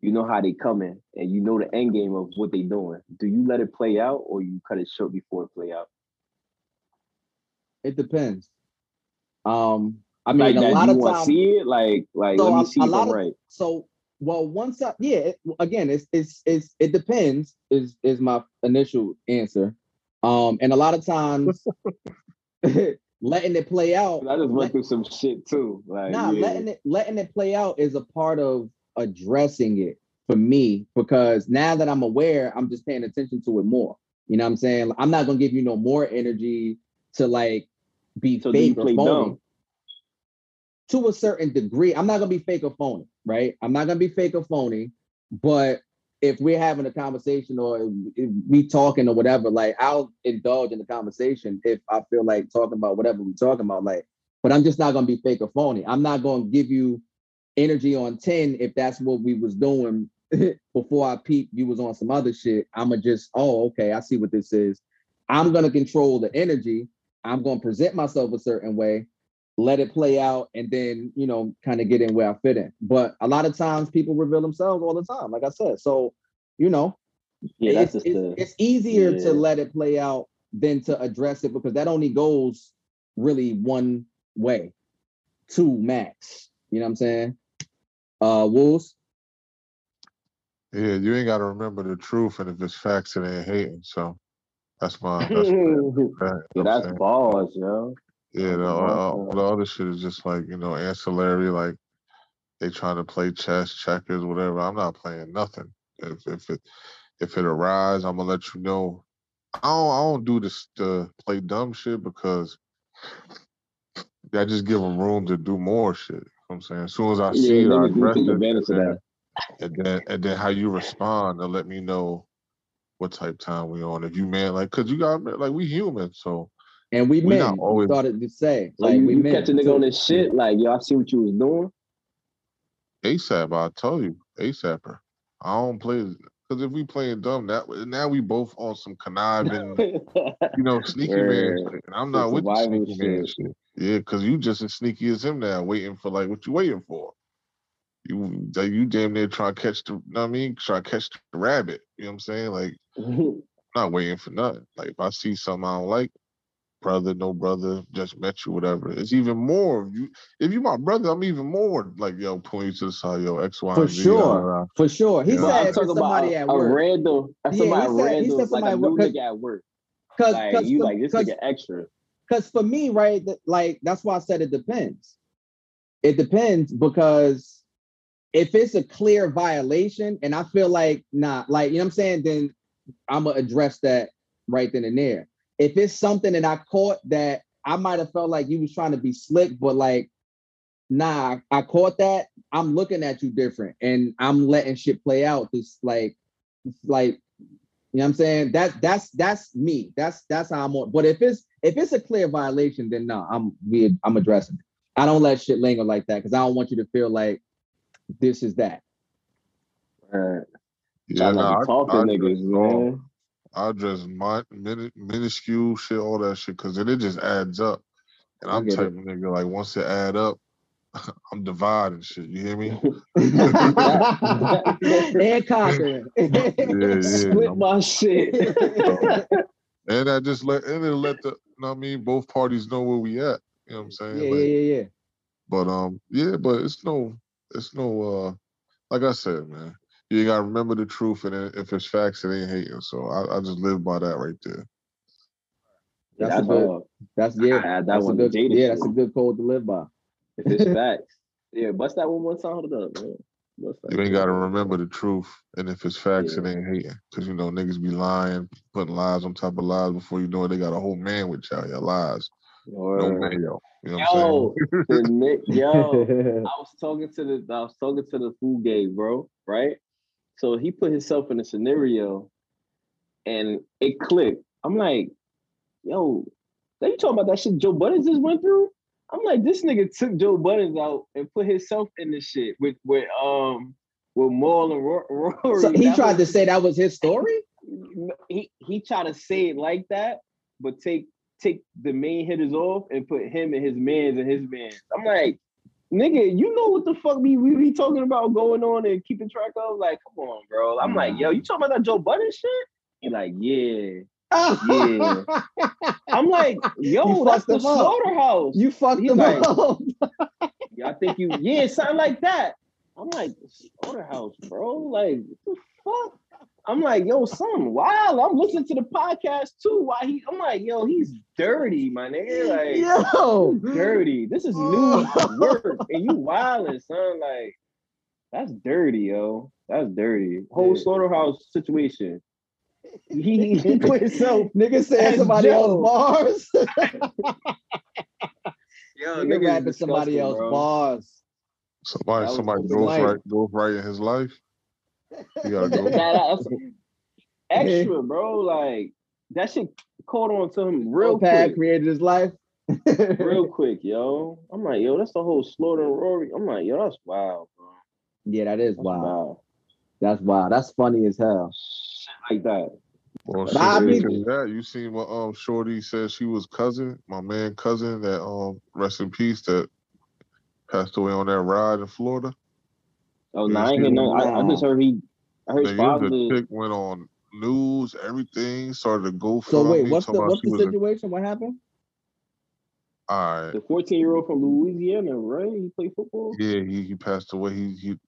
Speaker 6: You know how they coming and you know the end game of what they doing. Do you let it play out or you cut it short before it play out?
Speaker 5: it depends. Um I mean
Speaker 6: like
Speaker 5: a lot of
Speaker 6: want
Speaker 5: times
Speaker 6: to see it? Like like
Speaker 5: So
Speaker 6: let me see
Speaker 5: a
Speaker 6: if
Speaker 5: lot
Speaker 6: I'm
Speaker 5: of-
Speaker 6: right.
Speaker 5: so well once I yeah it- again it's it's it's it depends is is my initial answer um and a lot of *laughs* times *laughs* letting it play out
Speaker 6: I just went through some shit too. Like
Speaker 5: nah
Speaker 6: yeah.
Speaker 5: letting it letting it play out is a part of addressing it for me because now that I'm aware I'm just paying attention to it more you know what I'm saying I'm not gonna give you no more energy to like be
Speaker 6: So
Speaker 5: fake or phony
Speaker 6: dumb?
Speaker 5: to a certain degree. I'm not gonna be fake or phony, right? I'm not gonna be fake or phony, but if we're having a conversation or we talking or whatever, like I'll indulge in the conversation if I feel like talking about whatever we're talking about, like, but I'm just not gonna be fake or phony. I'm not gonna give you energy on 10 if that's what we was doing *laughs* before I peep you was on some other shit. I'ma just, oh, okay, I see what this is. I'm gonna control the energy. I'm gonna present myself a certain way let it play out and then you know kind of get in where I fit in. But a lot of times people reveal themselves all the time, like I said. So you know,
Speaker 6: Yeah, that's
Speaker 5: it's,
Speaker 6: just
Speaker 5: it's,
Speaker 6: the
Speaker 5: it's easier
Speaker 6: yeah.
Speaker 5: to let it play out than to address it because that only goes really one way, two max. You know what I'm saying? Uh, Wolves.
Speaker 7: Yeah, you ain't got to remember the truth, and if it's facts, it ain't hating. So that's my that's *laughs* my fact, you
Speaker 6: yeah,
Speaker 7: know
Speaker 6: that's
Speaker 7: saying?
Speaker 6: balls, yo.
Speaker 7: Yeah, the,
Speaker 6: That's
Speaker 7: all, the other shit is just like you know ancillary. Like they trying to play chess, checkers, whatever. I'm not playing nothing. If if it if it arrives, I'm gonna let you know. I don't I don't do this to play dumb shit because I just give them room to do more shit. You know what I'm saying as soon as I see
Speaker 6: Yeah,
Speaker 7: it, I
Speaker 6: niggas do
Speaker 7: address it,
Speaker 6: advantage of
Speaker 7: and
Speaker 6: that.
Speaker 7: and then and then how you respond to let me know what type time we on. If you man like, cause you got like we human, so
Speaker 5: And we,
Speaker 7: We
Speaker 5: men.
Speaker 7: always-
Speaker 5: We started to say
Speaker 6: So
Speaker 5: like
Speaker 6: you,
Speaker 5: we
Speaker 6: you
Speaker 5: men.
Speaker 6: catch a nigga
Speaker 5: too.
Speaker 6: on this shit, like yo, I see what you was doing.
Speaker 7: ASAP, I tell you, ASAPper. I don't play because if we playing dumb, that now we both on some conniving, you know, sneaky man *laughs* shit. And I'm not with the
Speaker 6: survival
Speaker 7: sneaky man
Speaker 6: shit.
Speaker 7: shit. Yeah, because you just as sneaky as him now, waiting for like what you waiting for. You like, you damn near try to catch the, you know what I mean, try to catch the rabbit. You know what I'm saying? Like *laughs* I'm not waiting for nothing. Like if I see something I don't like, brother, no brother, just met you, whatever. It's even more. If you if you my brother, I'm even more like yo, pulling you to the side, yo, X, Y,
Speaker 5: For
Speaker 7: and Z.
Speaker 5: sure.
Speaker 7: da, da, da.
Speaker 5: For sure. He
Speaker 7: Yeah.
Speaker 6: But
Speaker 5: said
Speaker 6: I'm
Speaker 5: if it's
Speaker 6: talking about
Speaker 5: somebody
Speaker 6: a,
Speaker 5: at
Speaker 6: a random, that's
Speaker 5: Yeah, he
Speaker 6: somebody
Speaker 5: said- he
Speaker 6: random,
Speaker 5: said
Speaker 6: like a
Speaker 5: somebody
Speaker 6: new
Speaker 5: work- 'cause-
Speaker 6: nigga at work.
Speaker 5: Cause,
Speaker 6: Like
Speaker 5: cause,
Speaker 6: you
Speaker 5: for-
Speaker 6: like this
Speaker 5: cause-
Speaker 6: nigga extra.
Speaker 5: Because for me, right, th- like that's why I said it depends. It depends because if it's a clear violation, and I feel like nah, like you know what I'm saying, then I'm gonna address that right then and there. If it's something that I caught that I might have felt like you was trying to be slick, but like, nah, I caught that. I'm looking at you different, and I'm letting shit play out. This like, like you know what I'm saying? That that's that's me. That's that's how I'm on. But if it's if it's a clear violation, then no, I'm we I'm addressing it. I don't let shit linger like that because I don't want you to feel like this is that.
Speaker 6: Right.
Speaker 7: Yeah,
Speaker 6: Trying
Speaker 7: nah, I,
Speaker 6: to talk to
Speaker 7: I
Speaker 6: niggas,
Speaker 7: address all.
Speaker 6: man.
Speaker 7: I address my min, minuscule shit, all that shit, because then it just adds up. And
Speaker 5: I
Speaker 7: I'm
Speaker 5: get
Speaker 7: type
Speaker 5: it.
Speaker 7: of nigga like once it add up, *laughs* I'm dividing shit. You hear me? *laughs*
Speaker 5: and conquering. *laughs*
Speaker 7: Yeah, yeah.
Speaker 6: Split
Speaker 7: I'm-
Speaker 6: my shit.
Speaker 7: and I just let and it let the you know what I mean both parties know where we at. You know what I'm saying?
Speaker 5: yeah,
Speaker 7: Like,
Speaker 5: yeah, yeah, yeah.
Speaker 7: But um, yeah, but it's no, it's no. uh Like I said, man, you gotta remember the truth, and if it's facts, it ain't hating. So I, I just live by that right there.
Speaker 5: That's,
Speaker 6: That's
Speaker 5: a good.
Speaker 6: hard.
Speaker 5: That's yeah.
Speaker 6: That
Speaker 5: that's a
Speaker 6: one to
Speaker 5: good. Yeah, that's a good code to live by.
Speaker 6: If it's *laughs* facts. Yeah, bust that one more time. Hold up, man. Bust that
Speaker 7: You ain't gotta remember the truth, and if it's facts, it ain't hating. Cause you know niggas be lying, putting lies on top of lies before you know it. They got a whole man with y'all, your lies, no
Speaker 6: Word.
Speaker 7: mayo. You know what
Speaker 6: Yo,
Speaker 7: I'm
Speaker 6: the *laughs* yo, *laughs* I was talking to the I was talking to the food game, bro, right? So he put himself in a scenario and it clicked. I'm like, yo, they you talking about that shit Joe Budden just went through? I'm like, this nigga took Joe Budden out and put himself in the shit with with um with Mal and *laughs* Rory.
Speaker 5: so he
Speaker 6: That
Speaker 5: tried to say that was his story.
Speaker 6: he he tried to say it like that, but take take the main hitters off and put him and his mans and his mans. I'm like, nigga, you know what the fuck we we be talking about going on and keeping track of? Like, come on, bro. I'm like, yo, you talking about that Joe Budden shit? He like, yeah. Oh. Yeah. I'm like, *laughs* yo,
Speaker 5: You
Speaker 6: that's the
Speaker 5: up.
Speaker 6: slaughterhouse.
Speaker 5: you fucked
Speaker 6: He
Speaker 5: him
Speaker 6: like-
Speaker 5: up. *laughs*
Speaker 6: Yeah, I think you, yeah, something like that. I'm like, slaughterhouse, bro. Like, what the fuck? I'm like, yo, son, wild. I'm listening to the podcast too. Why he? I'm like, yo, he's dirty, my nigga. Like,
Speaker 5: Yo,
Speaker 6: dirty. This is new oh. work, and you wilding, son. Like, that's dirty, yo. That's dirty. Whole
Speaker 5: Yeah.
Speaker 6: slaughterhouse situation. He, he *laughs* put himself. *laughs*
Speaker 5: nigga said somebody
Speaker 6: Joe.
Speaker 5: else bars. *laughs*
Speaker 6: Yo,
Speaker 5: nigga
Speaker 6: nigga
Speaker 5: rapping somebody else
Speaker 6: bro.
Speaker 5: bars.
Speaker 7: Somebody,
Speaker 6: That was
Speaker 7: somebody
Speaker 5: open
Speaker 7: goes right, goes right in his life. You gotta go.
Speaker 6: That- *laughs* extra, bro. Like that shit caught on to him real
Speaker 5: Pad
Speaker 6: quick.
Speaker 5: created his life.
Speaker 6: Real *laughs* quick, yo. I'm like, yo, that's the whole slaughter and Rory. I'm like, yo, that's wild, bro.
Speaker 5: yeah, that is
Speaker 6: That's
Speaker 5: wild.
Speaker 6: wild.
Speaker 5: That's wild. That's funny as hell.
Speaker 6: Shit like that.
Speaker 7: Well,
Speaker 5: But
Speaker 7: shit,
Speaker 5: I mean-
Speaker 7: that, you seen what um Shorty said she was cousin, my man cousin that um rest in peace that passed away on that ride in Florida.
Speaker 6: Oh, no, I ain't hear
Speaker 7: was-
Speaker 6: nothing. I, I just heard he. I heard his father.
Speaker 7: the chick went on news, everything, started to go
Speaker 5: So wait, what's the what's the
Speaker 7: was a-
Speaker 5: situation? What happened?
Speaker 7: all right.
Speaker 6: The 14 year old from Louisiana, right? He played football.
Speaker 7: Yeah, he, he passed away. He he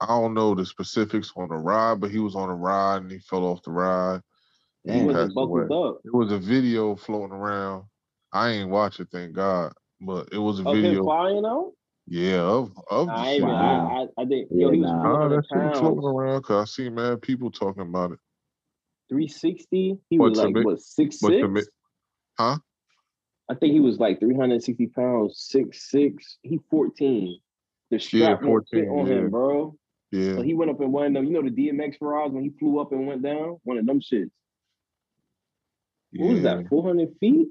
Speaker 7: I don't know the specifics on the ride, but he was on a ride and he fell off the ride. and
Speaker 6: He wasn't
Speaker 7: passed away.
Speaker 6: buckled up.
Speaker 7: It was a video floating around. I ain't watch it, thank God. But it was a
Speaker 6: Of him
Speaker 7: video,
Speaker 6: flying out.
Speaker 7: Yeah, of of the
Speaker 6: I, ain't
Speaker 7: shit.
Speaker 6: even,
Speaker 7: yeah.
Speaker 6: I, I, I think
Speaker 5: Yeah,
Speaker 6: yo, he was
Speaker 5: nah.
Speaker 7: Nah, that
Speaker 6: 400
Speaker 7: shit was
Speaker 6: pounds.
Speaker 7: floating around because I see mad people talking about it.
Speaker 6: 360. He
Speaker 7: But
Speaker 6: was
Speaker 7: to
Speaker 6: like
Speaker 7: ma-
Speaker 6: what six
Speaker 7: but to
Speaker 6: six?
Speaker 7: ma- Huh?
Speaker 6: I think he was like 360 pounds, six six. He 14. The strap won't fit
Speaker 7: 14,
Speaker 6: on
Speaker 7: yeah.
Speaker 6: him, bro.
Speaker 7: Yeah.
Speaker 6: So he went up in one of them, you know, the DMX rides when he flew up and went down. One of them shits. What was
Speaker 7: yeah.
Speaker 6: that? 400 feet?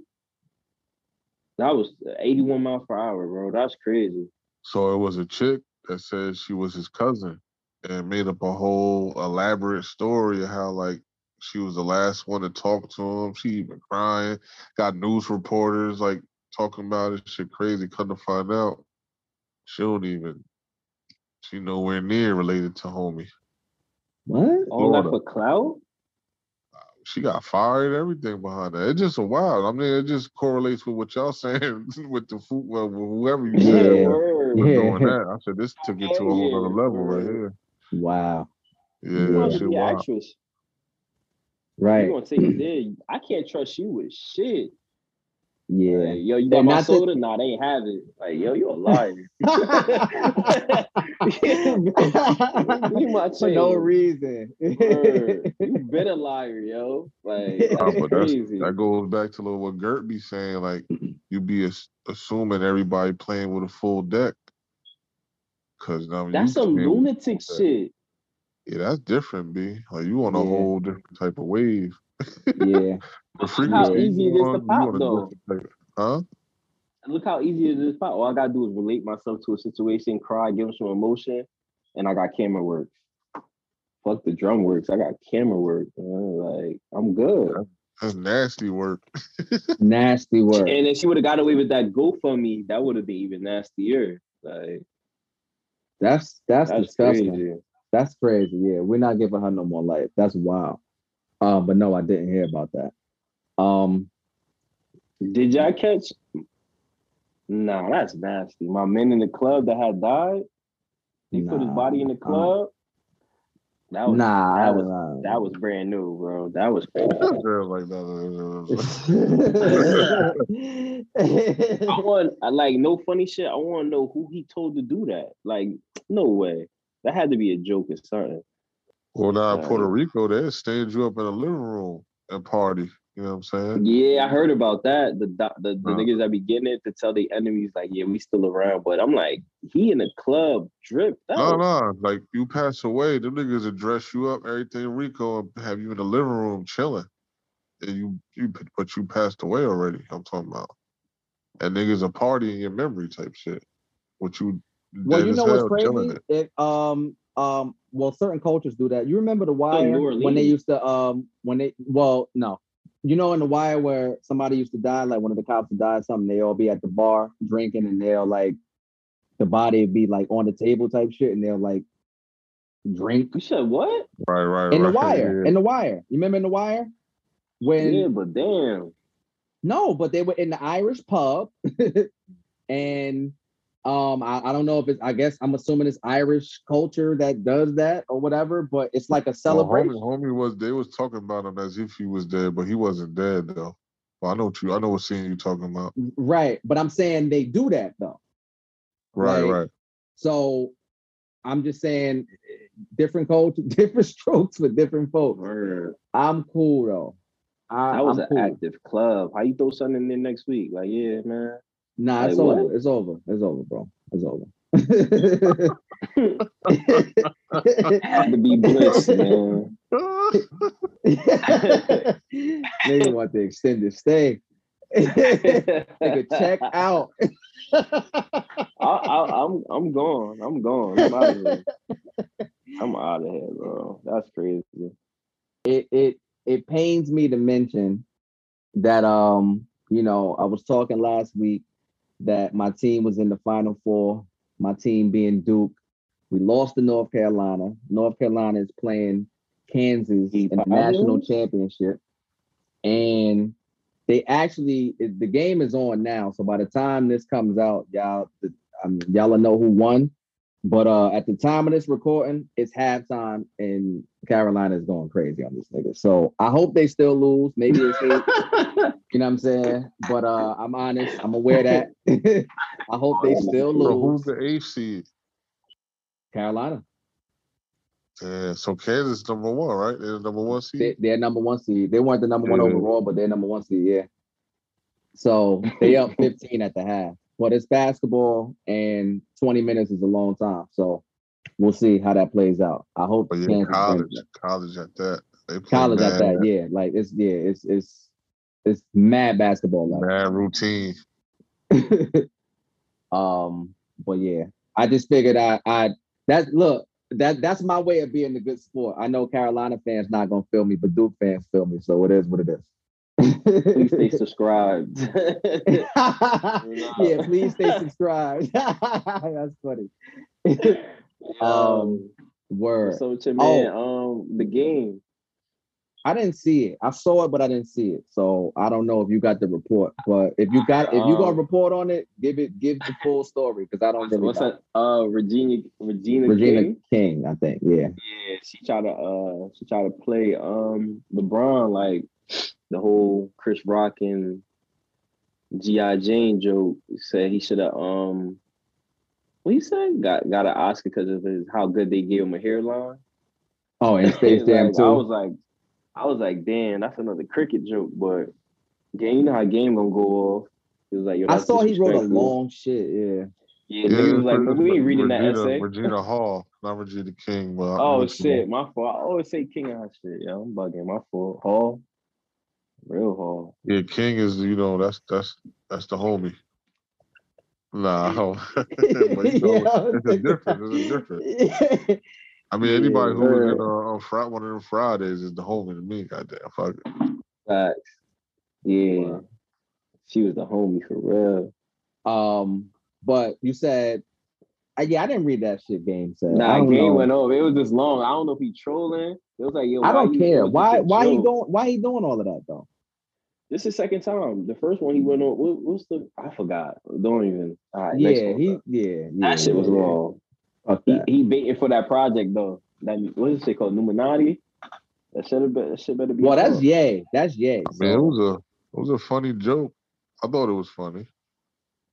Speaker 6: That was 81 miles per hour, bro. That's crazy.
Speaker 7: So it was a chick that said she was his cousin and made up a whole elaborate story of how like she was the last one to talk to him. She even crying. Got news reporters like talking about it. Shit crazy. Come to find out, she don't even. She nowhere near related to homie.
Speaker 5: What?
Speaker 6: All that
Speaker 7: Florida.
Speaker 6: for clout?
Speaker 7: She got fired. Everything behind that. It's just a wild. I mean, it just correlates with what y'all *laughs* saying with the food. Well, whoever you
Speaker 5: Yeah.
Speaker 7: Said.
Speaker 6: word.
Speaker 7: was
Speaker 5: Yeah.
Speaker 7: doing that. I said this took it to a whole other level right here.
Speaker 5: Wow.
Speaker 7: Yeah,
Speaker 6: She
Speaker 7: that
Speaker 6: wanted to
Speaker 7: shit
Speaker 6: be an actress.
Speaker 5: Right.
Speaker 6: You gonna say you did? I can't trust you with shit.
Speaker 5: Yeah.
Speaker 6: Like, yo, you got my
Speaker 5: not to-
Speaker 6: soda? Nah, they ain't have it. Like, yo, you a *laughs* liar. *laughs* you my
Speaker 5: For no reason.
Speaker 6: Word. You *laughs* been a liar, yo. Like,
Speaker 7: Nah,
Speaker 6: that's
Speaker 7: but that's, that goes back to what Gert be saying. Like you be as, assuming everybody playing with a full deck. Cause now when
Speaker 6: That's
Speaker 7: you
Speaker 6: some lunatic shit.
Speaker 7: Yeah, that's different, B. Like you on a
Speaker 5: Yeah.
Speaker 7: whole different type of wave.
Speaker 5: yeah.
Speaker 7: The
Speaker 6: How easy it is to pop, though.
Speaker 7: different type- Huh?
Speaker 6: Look how easy it is. to pop. All I gotta do is relate myself to a situation, cry, give them some emotion, and I got camera work. Fuck the drum works. I got camera work. man. Like I'm good.
Speaker 7: That's nasty work. *laughs*
Speaker 5: Nasty work.
Speaker 6: And if she would have got away with that GoFundMe, that would have been even nastier. Like
Speaker 5: That's that's,
Speaker 6: that's
Speaker 5: disgusting.
Speaker 6: crazy.
Speaker 5: That's crazy. Yeah, we're not giving her no more life. That's wild. Um, but no, I didn't hear about that. Um,
Speaker 6: Did y'all catch? Nah, that's nasty. My man in the club that had died. He put his body in the
Speaker 5: uh,
Speaker 6: club. That was
Speaker 5: nah,
Speaker 6: that was
Speaker 5: don't
Speaker 6: that was brand new, bro. That was crazy.
Speaker 7: Like. *laughs*
Speaker 6: I want like no funny shit. I want to know who he told to do that. Like, no way. That had to be a joke or something.
Speaker 7: well, now
Speaker 6: Uh,
Speaker 7: Puerto Rico, they stand you up in a living room and party. You know what I'm saying?
Speaker 6: Yeah, I heard about that. The the, the
Speaker 7: Uh.
Speaker 6: niggas that be getting it to tell the enemies like, yeah, we still around. But I'm like, he in the club drip. That
Speaker 7: No,
Speaker 6: was-
Speaker 7: no. Like you pass away, them niggas will dress you up, everything in Rico, and have you in the living room chilling. And you, you, but you passed away already. I'm talking about. And niggas a party in your memory type shit. What you
Speaker 5: well, you know what's
Speaker 7: chilling
Speaker 5: crazy?
Speaker 7: it.
Speaker 5: It um um well, certain cultures do that. You remember the Wire
Speaker 6: New
Speaker 5: when they used to um when they well no, you know in the Wire where somebody used to die, like one of the cops would die or something, they all be at the bar drinking and they'll like the body would be like on the table type shit and they'll like drink
Speaker 6: You said what?
Speaker 7: Right, right,
Speaker 5: in the. Wire.
Speaker 7: yeah.
Speaker 5: In the Wire, you remember in the Wire when
Speaker 6: yeah, but damn.
Speaker 5: No, but they were in the Irish pub, *laughs* and um, I, I don't know if it's. I guess I'm assuming it's Irish culture that does that or whatever. But it's like a
Speaker 7: Well,
Speaker 5: celebration.
Speaker 7: homie, homie was they was talking about him as if he was dead, but he wasn't dead though. Well, I know what you. I know what scene you talking about.
Speaker 5: right? But I'm saying they do that though.
Speaker 7: Right,
Speaker 5: Like,
Speaker 7: right.
Speaker 5: So I'm just saying, different culture, *laughs* different strokes for different folks.
Speaker 6: Word.
Speaker 5: I'm cool though. I,
Speaker 6: That was
Speaker 5: I'm
Speaker 6: an
Speaker 5: cool.
Speaker 6: active club. How you throw something in there next week? Like, yeah, man.
Speaker 5: Nah, it's
Speaker 6: Like, what?
Speaker 5: over. It's over. It's over, bro. It's over.
Speaker 6: Had to be bliss, man. *laughs*
Speaker 5: Nigga want to extend the extended stay. *laughs* Nigga, check out.
Speaker 6: I, I, I'm I'm gone. I'm gone. I'm out of here. I'm out of here, bro. That's crazy.
Speaker 5: it it it pains me to mention that um you know I was talking last week that my team was in the final four. My team being Duke, we lost to North Carolina. North Carolina is playing Kansas in the national championship, and they actually the game is on now. So by the time this comes out, y'all um, y'all will know who won. But uh at the time of this recording, it's halftime and Carolina is going crazy on this nigga. So I hope they still lose. Maybe it's *laughs* you know what I'm saying? But uh I'm honest, I'm aware that *laughs* I hope they still
Speaker 7: So who's the eighth seed?
Speaker 5: Carolina.
Speaker 7: Yeah, so Kansas number one, right? They're the number one seed.
Speaker 5: They, they're number one seed. They weren't the number one overall, but they're number one seed, yeah. So they up *laughs* 15 at the half. But it's basketball and 20 minutes is a long time. So we'll see how that plays out. I hope
Speaker 7: But yeah, college, college at that.
Speaker 5: College at that, yeah. Like it's yeah, it's it's it's mad basketball like.
Speaker 7: mad routine. *laughs*
Speaker 5: um, but yeah, I just figured I I that look that that's my way of being a good sport. I know Carolina fans not gonna feel me, but Duke fans feel me, so it is what it
Speaker 6: Please stay *laughs* subscribed. *laughs*
Speaker 5: yeah, please stay *laughs* subscribed. that's funny. um, word.
Speaker 6: so to
Speaker 5: Oh.
Speaker 6: man, um, the game.
Speaker 5: I didn't see it. I saw it, but I didn't see it. So I don't know if you got the report. But if you got, if you gonna
Speaker 6: Um,
Speaker 5: report on it, give it, give the full story because I don't really
Speaker 6: What's that? Uh, Regina, Regina,
Speaker 5: Regina
Speaker 6: King.
Speaker 5: King, I think. Yeah.
Speaker 6: Yeah, she tried to uh she tried to play um LeBron like the whole Chris Rock and G.I. Jane joke said he should have um what he said got got an Oscar because of his how good they gave him a hairline.
Speaker 5: Oh, and *laughs* Space Jam
Speaker 6: Like,
Speaker 5: too.
Speaker 6: I was like, I was like, damn, that's another cricket joke. But game, you know how game gonna go off. He was like, yo,
Speaker 5: I saw he wrote a long shit. Yeah.
Speaker 6: Yeah, nigga was like, but we ain't reading that
Speaker 7: Regina,
Speaker 6: essay.
Speaker 7: Regina *laughs* Hall, not Regina King. But I'm
Speaker 6: Oh
Speaker 7: with you.
Speaker 6: shit, my fault. I always say King of shit. Yo, I'm bugging. My fault. Hall, real Hall.
Speaker 7: Yeah, King is you know that's that's that's the homie. Nah, I don't- *laughs* but you know, *laughs*
Speaker 5: Yeah.
Speaker 7: it's a different. It's a different. I mean, anybody who was in uh, on Fri one of them Fridays is the homie to me. Goddamn, fuck it.
Speaker 6: Facts. Yeah, she was the homie for real.
Speaker 5: Um, but you said, uh, yeah, I didn't read that shit. Game said.
Speaker 6: Nah, game
Speaker 5: know.
Speaker 6: went over. It was just long. I don't know if he trolling. It was like, yo,
Speaker 5: I don't care.
Speaker 6: it
Speaker 5: Why?
Speaker 6: a
Speaker 5: Why he
Speaker 6: joke.
Speaker 5: going? Why he doing all of that though?
Speaker 6: This is second time. The first one he went on. What, what's the? I forgot. Don't even. All right,
Speaker 5: yeah, he.
Speaker 6: bro.
Speaker 5: Yeah, yeah.
Speaker 6: That shit was
Speaker 5: yeah.
Speaker 6: long.
Speaker 5: Fuck
Speaker 6: He,
Speaker 5: that.
Speaker 6: he baiting for that project though. That what is it called? Illuminati. That should have been. That shit better be.
Speaker 5: Well, that's yay. That's yay.
Speaker 7: I mean, it was a it was a funny joke. I thought it was funny.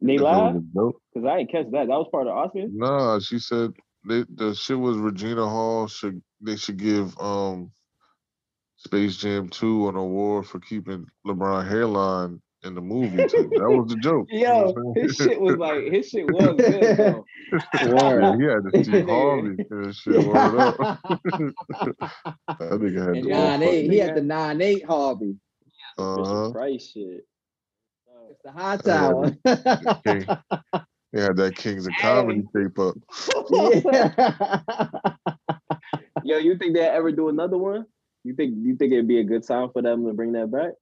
Speaker 6: They
Speaker 7: If it was
Speaker 6: lied because I didn't catch that. That was part of the Oscar.
Speaker 7: Nah, she said they, the shit was Regina Hall should they should give um Space Jam 2 an award for keeping LeBron hairline in the movie. too. that was the joke. *laughs* you know
Speaker 6: Yo,
Speaker 7: what I'm saying?
Speaker 6: his shit was like his shit was *laughs* good though.
Speaker 5: Word.
Speaker 7: Yeah, he had the Steve *laughs* Harvey and shit. Word up. that nigga had
Speaker 5: and
Speaker 7: the
Speaker 5: nine eight. He had the nine eight Harvey.
Speaker 7: Uh-huh.
Speaker 6: Fisher Price shit.
Speaker 5: It's the high
Speaker 7: Yeah,
Speaker 5: tower.
Speaker 7: King. Had that Kings of Comedy tape up.
Speaker 5: yeah. *laughs* *laughs*
Speaker 6: Yo, you think they'll ever do another one? You think you think it'd be a good time for them to bring that back?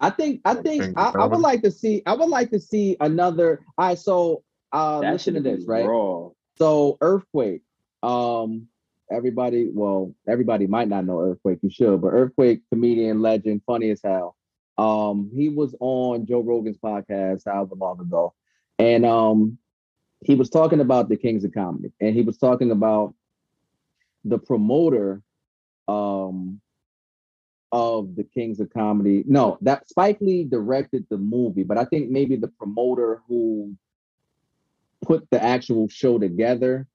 Speaker 5: I think I think
Speaker 7: Things
Speaker 5: I, I would like to see I would like to see another all right so uh
Speaker 6: that
Speaker 5: listen to this right
Speaker 6: Raw.
Speaker 5: so earthquake um everybody well everybody might not know earthquake you should but earthquake comedian legend funny as hell um he was on joe rogan's podcast however long ago and um he was talking about the kings of comedy and he was talking about the promoter um of the Kings of Comedy. No, that Spike Lee directed the movie, but I think maybe the promoter who put the actual show together,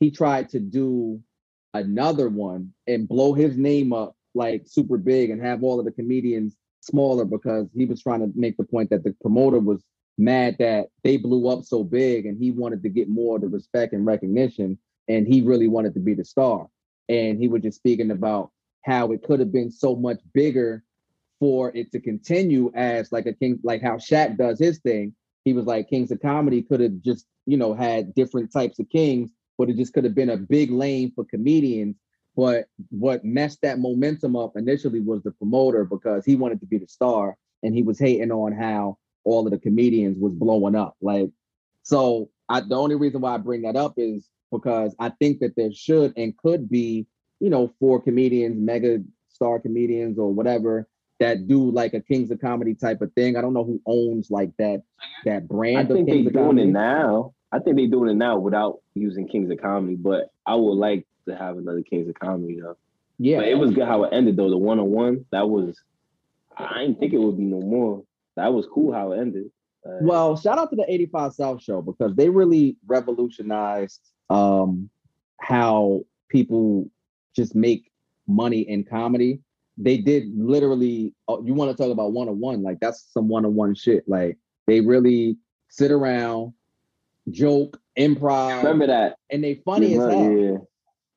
Speaker 5: he tried to do another one and blow his name up like super big and have all of the comedians smaller because he was trying to make the point that the promoter was mad that they blew up so big and he wanted to get more of the respect and recognition and he really wanted to be the star. And he was just speaking about how it could have been so much bigger for it to continue as like a king, like how Shaq does his thing. He was like Kings of Comedy could have just, you know, had different types of kings, but it just could have been a big lane for comedians. But what messed that momentum up initially was the promoter because he wanted to be the star and he was hating on how all of the comedians was blowing up. Like, so I the only reason why I bring that up is because I think that there should and could be you know, four comedians, mega star comedians or whatever that do like a Kings of Comedy type of thing. I don't know who owns like that that brand
Speaker 6: I
Speaker 5: of
Speaker 6: think
Speaker 5: Kings
Speaker 6: they're
Speaker 5: of
Speaker 6: doing
Speaker 5: Comedy.
Speaker 6: it now. I think they're doing it now without using Kings of Comedy, but I would like to have another Kings of Comedy though.
Speaker 5: Yeah,
Speaker 6: But it was good how it ended though. The one on one, that was I didn't think it would be no more. That was cool how it ended. Uh,
Speaker 5: well, shout out to the 85 South show because they really revolutionized um how people just make money in comedy. They did literally oh, you want to talk about one on one, like that's some one on one shit. Like they really sit around, joke, improv,
Speaker 6: remember that?
Speaker 5: and they funny
Speaker 6: yeah,
Speaker 5: as hell.
Speaker 6: Yeah.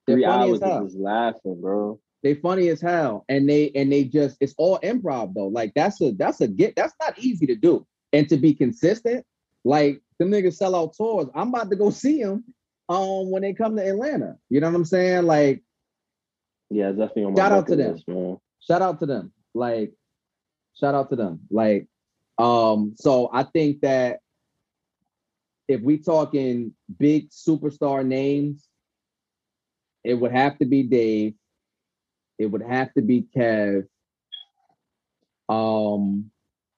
Speaker 5: They're
Speaker 6: Three
Speaker 5: funny
Speaker 6: hours
Speaker 5: as hell.
Speaker 6: of just laughing, bro.
Speaker 5: They funny as hell, and they and they just it's all improv though. Like that's a that's a get that's not easy to do, and to be consistent. Like them niggas sell out tours. I'm about to go *laughs* see them um when they come to Atlanta. You know what I'm saying? Like
Speaker 6: Yeah, definitely on my
Speaker 5: Shout out to them.
Speaker 6: list, man.
Speaker 5: shout out to them. Like shout out to them. Like um so I think that if we talking big superstar names, it would have to be Dave. It would have to be Kev. Um,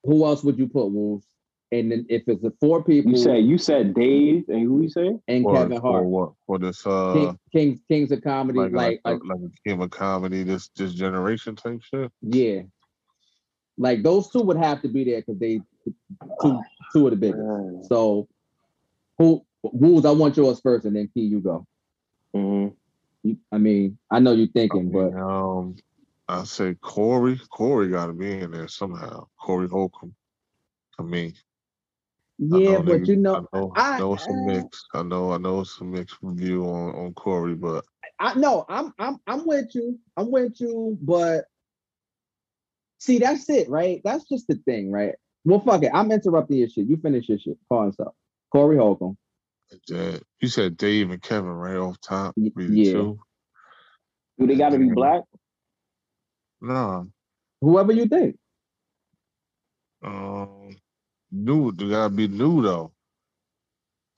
Speaker 5: who else would you put, Wolves? and then if it's the four people
Speaker 6: You said you said Dave and who you say?
Speaker 5: and
Speaker 7: For,
Speaker 5: Kevin
Speaker 7: for
Speaker 5: Hart,
Speaker 7: what? For this uh
Speaker 5: King, Kings Kings of Comedy,
Speaker 7: like
Speaker 5: like,
Speaker 7: like,
Speaker 5: like,
Speaker 7: like a king of comedy, this this generation type shit.
Speaker 5: yeah, like those two would have to be there because they two two of the biggest. So who Wools, I want yours first, and then Key, you go.
Speaker 6: Mhm.
Speaker 5: You, I mean, I know you're
Speaker 7: I
Speaker 5: thinking,
Speaker 7: mean,
Speaker 5: but
Speaker 7: um, I say Corey. Corey got to be in there somehow. Corey Holcomb. I mean, I
Speaker 5: yeah,
Speaker 7: know
Speaker 5: but you know,
Speaker 7: I know,
Speaker 5: I-
Speaker 7: I know some
Speaker 5: uh,
Speaker 7: mix. I know, I know some mixed review on on Corey, but
Speaker 5: I no, I'm I'm I'm with you. I'm with you, but see, that's it, right? That's just the thing, right? Well, fuck it. I'm interrupting your shit. You finish your shit. Call yourself. Corey Holcomb.
Speaker 7: you said Dave and Kevin right off top.
Speaker 5: Y-
Speaker 7: Be the
Speaker 5: yeah.
Speaker 7: two.
Speaker 6: Do they got to be black?
Speaker 7: Nah,
Speaker 5: Whoever you think.
Speaker 7: um, new. They gotta be new though.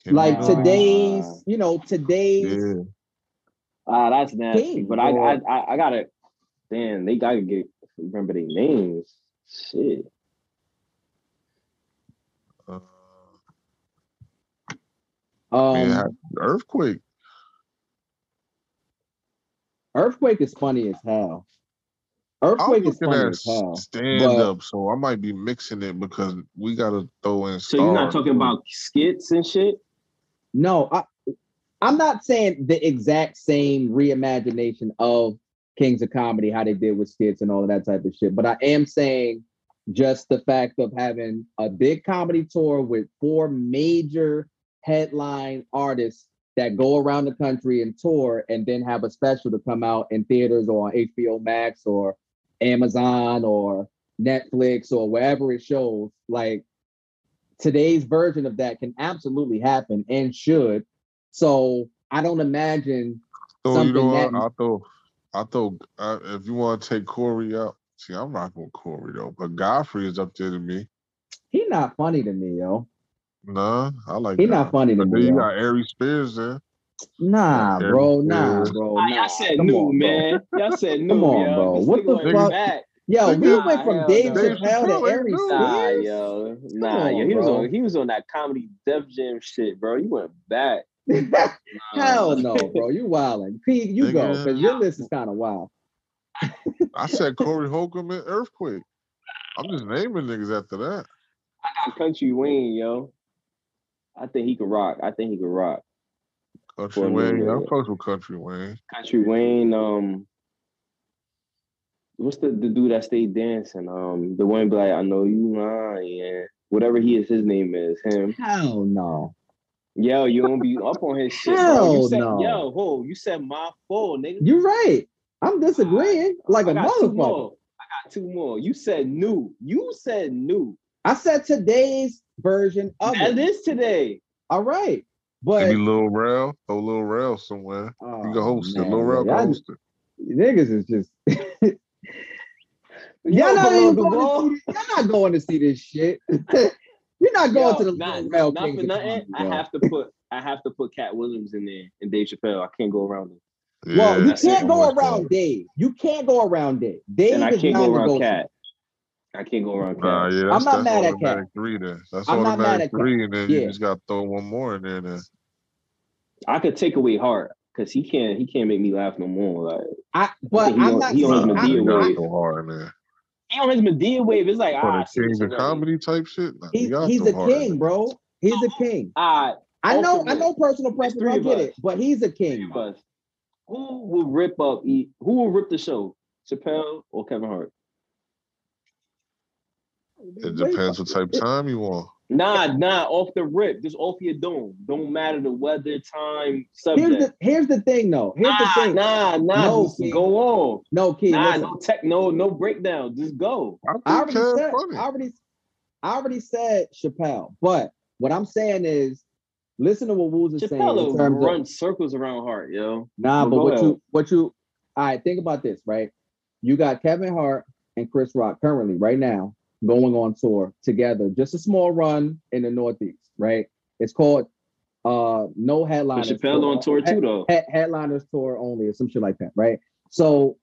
Speaker 7: Can't be
Speaker 5: Like today's, you know, today's
Speaker 7: Yeah,
Speaker 6: Ah, that's nasty.
Speaker 5: King,
Speaker 6: but I, I I I gotta. Damn, they gotta get remember their names. Shit.
Speaker 5: Um
Speaker 7: yeah, earthquake.
Speaker 5: Earthquake is funny as hell.
Speaker 7: I'm
Speaker 5: Earthquake is funny
Speaker 7: at
Speaker 5: as hell.
Speaker 7: stand
Speaker 5: but-
Speaker 7: up, so I might be mixing it because we gotta throw in.
Speaker 6: So you're not talking about skits and shit?
Speaker 5: No, I I'm not saying the exact same reimagination of Kings of Comedy, how they did with skits and all of that type of shit. But I am saying just the fact of having a big comedy tour with four major headline artists that go around the country and tour and then have a special to come out in theaters or on HBO Max or Amazon or Netflix or wherever it shows. Like today's version of that can absolutely happen and should. So I don't imagine
Speaker 7: So you know
Speaker 5: something
Speaker 7: what?
Speaker 5: that-
Speaker 7: I thought, I thought, uh, if you want to take Corey out, see, I'm rocking with Corey though, but Godfrey is up there to me.
Speaker 5: he not funny to me, yo.
Speaker 7: Nah, I like.
Speaker 5: He not
Speaker 7: Godfrey.
Speaker 5: funny to
Speaker 7: But
Speaker 5: me.
Speaker 7: you got Ari Spears there.
Speaker 5: Nah,
Speaker 7: Yeah,
Speaker 5: bro,
Speaker 7: yeah.
Speaker 5: nah, bro.
Speaker 6: Ah,
Speaker 5: Nah.
Speaker 6: y'all said
Speaker 5: Come
Speaker 6: new,
Speaker 5: on,
Speaker 6: man. Y'all said *laughs* new,
Speaker 5: Come on,
Speaker 6: yo.
Speaker 5: bro.
Speaker 6: This
Speaker 5: What the fuck?
Speaker 6: back.
Speaker 5: Yo, we
Speaker 7: Nigga,
Speaker 5: went from
Speaker 6: hell
Speaker 5: Dave Chappelle to
Speaker 7: Chappelle ain't
Speaker 5: Ari.
Speaker 6: Nah,
Speaker 5: Spears.
Speaker 6: yo. Nah,
Speaker 5: on,
Speaker 6: yo. He was on he was on that comedy Def Jam shit, bro. You went back. *laughs*
Speaker 5: Hell
Speaker 6: Nah.
Speaker 5: no, bro. You wilding. P, you go, because your list is kind of wild.
Speaker 7: I said *laughs* Corey Holcomb and Earthquake. I'm just naming niggas after that.
Speaker 6: I got Country Wayne, yo. I think he could rock. I think he could rock.
Speaker 7: Country
Speaker 6: For a
Speaker 7: Wayne, I'm
Speaker 6: bit.
Speaker 7: close with Country Wayne.
Speaker 6: Country Wayne, um, what's the, the dude that stayed dancing? Um, the one be like, I know you lying. Whatever he is, his name is him.
Speaker 5: Hell no.
Speaker 6: Yo, you won't be up on his shit.
Speaker 5: Hell
Speaker 6: You said,
Speaker 5: no.
Speaker 6: yo, ho, you said my fault, nigga.
Speaker 5: You're right. I'm disagreeing like
Speaker 6: I
Speaker 5: a motherfucker.
Speaker 6: I got two more. You said new. You said new.
Speaker 5: I said today's version of
Speaker 6: That
Speaker 5: it.
Speaker 6: is today.
Speaker 5: All right. But
Speaker 7: Maybe Lil Rel, throw Lil Rel somewhere. You can
Speaker 5: Oh,
Speaker 7: host it.
Speaker 5: man,
Speaker 7: Lil Rel can host it.
Speaker 5: niggas is just *laughs* y'all not even
Speaker 6: the
Speaker 5: going
Speaker 6: wall.
Speaker 5: to see. Y'all not going to see this shit. *laughs* You're not going
Speaker 6: Yo,
Speaker 5: to the
Speaker 6: not,
Speaker 5: Lil Rel
Speaker 6: not
Speaker 5: Kings
Speaker 6: for nothing.
Speaker 5: Comedy,
Speaker 6: I have to put I have to put Katt Williams in there and Dave Chappelle. I can't go around it.
Speaker 5: Well, you can't go around. Dave. You can't go around Dave. Dave
Speaker 6: And I
Speaker 5: is
Speaker 6: can't go around. Katt. I can't go around Katt.
Speaker 7: Nah, yeah, that's,
Speaker 5: I'm not
Speaker 7: that's
Speaker 5: mad at Katt.
Speaker 7: automatic three then. That's
Speaker 5: I'm not mad
Speaker 7: automatic
Speaker 5: at Katt.
Speaker 7: three, and then
Speaker 5: Yeah.
Speaker 7: you just got to throw one more in there. Then
Speaker 6: I could take away Hart because he can't he can't make me laugh no more. Like
Speaker 5: I, but
Speaker 6: he
Speaker 5: I'm
Speaker 6: on-
Speaker 5: not
Speaker 6: he on
Speaker 5: saying.
Speaker 6: his
Speaker 5: I-
Speaker 6: Madea
Speaker 7: you gotta
Speaker 6: wave.
Speaker 7: go hard in there.
Speaker 6: he on his Madea wave. It's like
Speaker 7: For
Speaker 6: ah,
Speaker 7: the
Speaker 6: I see
Speaker 7: kings
Speaker 6: this
Speaker 7: of comedy type shit. Nah, you
Speaker 5: He,
Speaker 7: gotta
Speaker 5: he's a
Speaker 7: hard
Speaker 5: king, bro. He's a king.
Speaker 6: Ah,
Speaker 5: I know. I know personal
Speaker 6: There's
Speaker 5: preference.
Speaker 6: three
Speaker 5: I get it, but he's a king.
Speaker 6: of. Who will rip up? Who will rip the show? Chappelle or Kevin Hart?
Speaker 7: It depends what type of time you want.
Speaker 6: Nah, nah, off the rip, just off your dome. Don't matter the weather, time,
Speaker 5: Here's
Speaker 6: subject.
Speaker 5: the here's the thing, though. Here's the
Speaker 6: nah,
Speaker 5: thing.
Speaker 6: nah, nah,
Speaker 5: No,
Speaker 6: just
Speaker 5: King.
Speaker 6: go on.
Speaker 5: No, kid.
Speaker 6: Nah,
Speaker 5: listen.
Speaker 6: no tech, no, no breakdown. Just go.
Speaker 7: I
Speaker 5: I already said.
Speaker 7: funny.
Speaker 5: I already. I already said Chappelle, but what I'm saying is, listen to what Woods is saying in
Speaker 6: Chappelle
Speaker 5: terms of
Speaker 6: run circles around Hart, yo.
Speaker 5: Nah,
Speaker 6: Well,
Speaker 5: but what
Speaker 6: ahead.
Speaker 5: you what you all right, think about this, right? You got Kevin Hart and Chris Rock currently right now going on tour together, just a small run in the Northeast, right? It's called uh no
Speaker 6: But
Speaker 5: headliners.
Speaker 6: Chappelle on tour too, though.
Speaker 5: Head- headliners tour only or some shit like that, right? So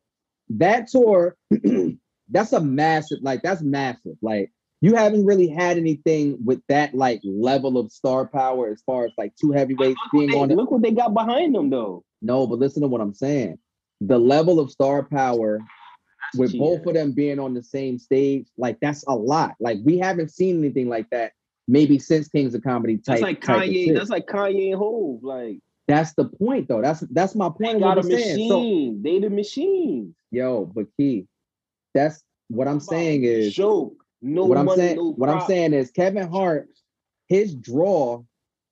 Speaker 5: that tour, *clears throat* that's a massive, like that's massive. Like you haven't really had anything with that like level of star power as far as like two heavyweights being
Speaker 6: Hey,
Speaker 5: on it.
Speaker 6: look what they got behind them though.
Speaker 5: No, but listen to what I'm saying. The level of star power with
Speaker 6: cheating.
Speaker 5: both of them being on the same stage, like that's a lot. Like we haven't seen anything like that maybe since Kings of Comedy type.
Speaker 6: That's like Kanye. That's like Kanye and Hove. Like
Speaker 5: That's the point though. That's that's my point of
Speaker 6: got
Speaker 5: what
Speaker 6: a
Speaker 5: I'm saying. So
Speaker 6: machine. they the machine.
Speaker 5: yo, but key, that's what I'm saying is
Speaker 6: joke. No
Speaker 5: what I'm
Speaker 6: money,
Speaker 5: saying.
Speaker 6: no
Speaker 5: what I'm saying is Kevin Hart, his draw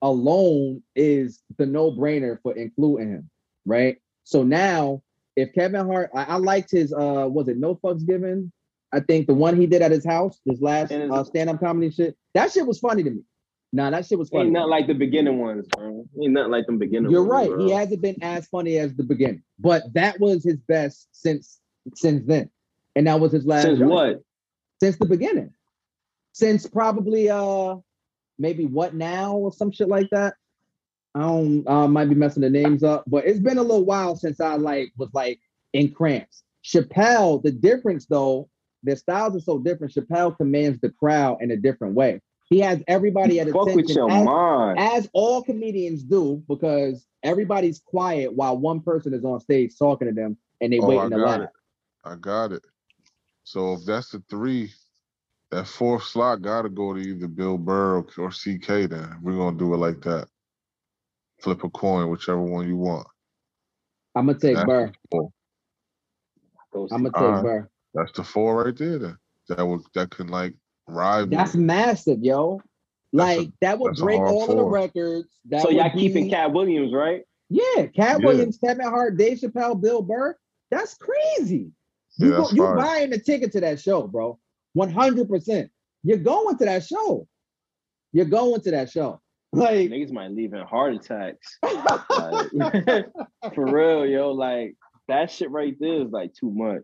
Speaker 5: alone is the no-brainer for including him, right? So now, if Kevin Hart, I, I liked his uh, was it No Fucks Given? I think the one he did at his house, his last uh, stand-up comedy shit. That shit was funny to me. Nah, that shit was funny.
Speaker 6: Ain't not like the beginning ones, bro. Ain't not like them beginning
Speaker 5: You're
Speaker 6: ones.
Speaker 5: right.
Speaker 6: bro.
Speaker 5: He hasn't been as funny as the beginning, but that was his best since since then, and that was his last.
Speaker 6: Since what?
Speaker 5: Since the beginning, since probably uh maybe what now or some shit like that. I don't. Uh, might be messing the names up, but it's been a little while since I like was like in cramps. Chappelle, the difference though, their styles are so different. Chappelle commands the crowd in a different way. He has everybody at
Speaker 6: Fuck with
Speaker 5: attention.
Speaker 6: your
Speaker 5: as-
Speaker 6: mind.
Speaker 5: as all comedians do, because everybody's quiet while one person is on stage talking to them and they
Speaker 7: Oh, I
Speaker 5: waiting to
Speaker 7: got
Speaker 5: laugh.
Speaker 7: it. I got it. So if that's the three, that fourth slot got to go to either Bill Burr or, or CK. Then we're gonna do it like that. Flip a coin, whichever one you want.
Speaker 5: I'm gonna take
Speaker 7: That's
Speaker 5: Burr.
Speaker 7: the four.
Speaker 5: I'm gonna take
Speaker 7: Alright.
Speaker 5: Burr.
Speaker 7: That's the four right there. Then that would that can like rival.
Speaker 5: That's massive, yo.
Speaker 7: That's a-
Speaker 5: Like that would break
Speaker 7: hard
Speaker 5: all of the records. That
Speaker 6: So y'all
Speaker 5: would
Speaker 6: keeping Katt Williams, right?
Speaker 5: Yeah, Katt
Speaker 7: Yeah.
Speaker 5: Williams, Kevin Hart, Dave Chappelle, Bill Burr. That's crazy.
Speaker 7: Yeah,
Speaker 5: You go, you buying a ticket to that show, bro. 100%. You're going to that show. You're going to that show. Like
Speaker 6: Niggas might leave in heart attacks. *laughs* Like, *laughs* for real, yo. Like that shit right there is like too much.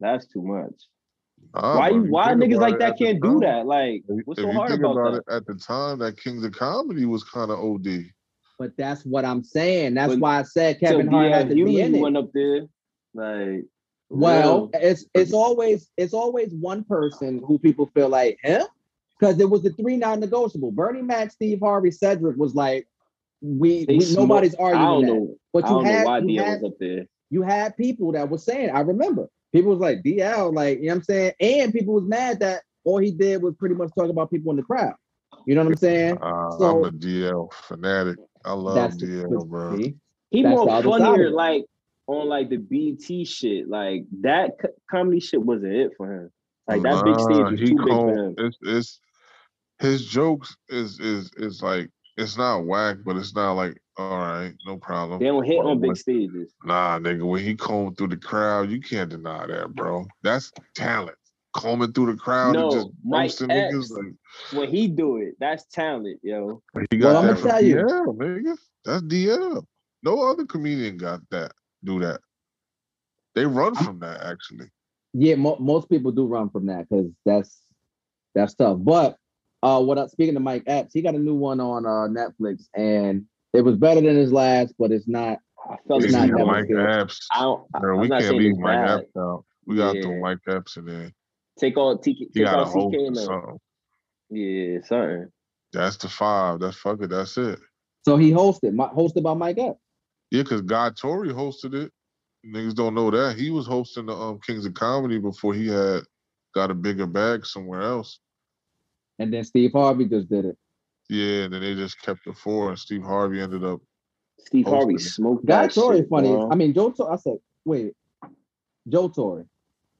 Speaker 6: That's too much.
Speaker 7: Nah,
Speaker 6: why you why niggas like that can't do
Speaker 7: time-
Speaker 6: that? Like,
Speaker 7: If,
Speaker 6: what's
Speaker 7: if
Speaker 6: so
Speaker 7: you
Speaker 6: hard
Speaker 7: think
Speaker 6: about
Speaker 7: about
Speaker 6: that?
Speaker 7: it, at the time that Kings of Comedy was kind of OD.
Speaker 5: But that's what I'm saying. That's
Speaker 6: But
Speaker 5: why I said
Speaker 6: Till
Speaker 5: Kevin Hart had to be in it.
Speaker 6: went up there. Like,
Speaker 5: Well,
Speaker 6: real.
Speaker 5: it's it's always it's always one person who people feel like him because it was the three non-negotiable. Bernie Mac, Steve Harvey, Cedric was like we, we
Speaker 6: smoke-
Speaker 5: nobody's
Speaker 6: I
Speaker 5: arguing
Speaker 6: don't
Speaker 5: that.
Speaker 6: know.
Speaker 5: But
Speaker 6: I
Speaker 5: you
Speaker 6: don't know
Speaker 5: had
Speaker 6: why
Speaker 5: you
Speaker 6: DL
Speaker 5: had,
Speaker 6: was up there.
Speaker 5: you had people that was saying. I remember people was like DL, like you know what I'm saying, and people was mad that all he did was pretty much talk about people in the crowd. You know what I'm saying?
Speaker 7: Uh,
Speaker 5: So-
Speaker 7: I'm a DL fanatic. I love
Speaker 5: That's
Speaker 7: DL, bro.
Speaker 5: see?
Speaker 6: He
Speaker 5: That's
Speaker 6: more
Speaker 5: the other side of
Speaker 6: funnier, like on like the BT shit. Like that co- comedy shit wasn't it for him. Like that big stage was
Speaker 7: he
Speaker 6: too big for him.
Speaker 7: It's, it's his jokes is is is like it's not whack, but it's not like all right, no problem.
Speaker 6: They don't hit
Speaker 7: But
Speaker 6: on big
Speaker 7: when-
Speaker 6: stages.
Speaker 7: Nah, nigga, when he combed through the crowd, you can't deny that, bro. That's talent. Combing through the crowd
Speaker 6: No,
Speaker 7: and just
Speaker 6: Mike
Speaker 7: roasting
Speaker 6: Epps.
Speaker 7: niggas. Like,
Speaker 6: When he do it, that's talent, yo.
Speaker 7: he
Speaker 5: Well,
Speaker 7: got
Speaker 5: I'ma
Speaker 7: that from
Speaker 5: tell you.
Speaker 7: DL, nigga. That's DL. No other comedian got that. Do that. They run from that actually.
Speaker 5: Yeah, mo- most people do run from that because that's that's tough. But uh, what? I, speaking to Mike Epps, he got a new one on uh, Netflix, and it was better than his last, but it's not.
Speaker 6: I felt
Speaker 5: It's not
Speaker 7: Mike
Speaker 5: good.
Speaker 7: Epps.
Speaker 6: I don't. I'm
Speaker 7: we can't leave Mike
Speaker 6: bad.
Speaker 7: Epps out. We gotta throw Mike Epps in there.
Speaker 6: Take all TK, take
Speaker 7: got a host
Speaker 6: CK
Speaker 7: or
Speaker 6: and them.
Speaker 7: something.
Speaker 6: Yeah, something.
Speaker 7: That's the five. That's fuck it. That's it.
Speaker 5: So he hosted, my, hosted by Mike Epps.
Speaker 7: Yeah, because Guy Torry hosted it. Niggas don't know that. He was hosting the um, Kings of Comedy before he had got a bigger bag somewhere else.
Speaker 5: And then Steve Harvey just did it.
Speaker 7: Yeah, and then they just kept the four, and Steve Harvey ended up.
Speaker 6: Steve Harvey
Speaker 7: it.
Speaker 6: smoked
Speaker 5: Guy
Speaker 6: that
Speaker 5: Torry
Speaker 6: shit,
Speaker 5: funny.
Speaker 6: bro.
Speaker 5: I mean, Joe. Tor- I said, wait, Joe Torre.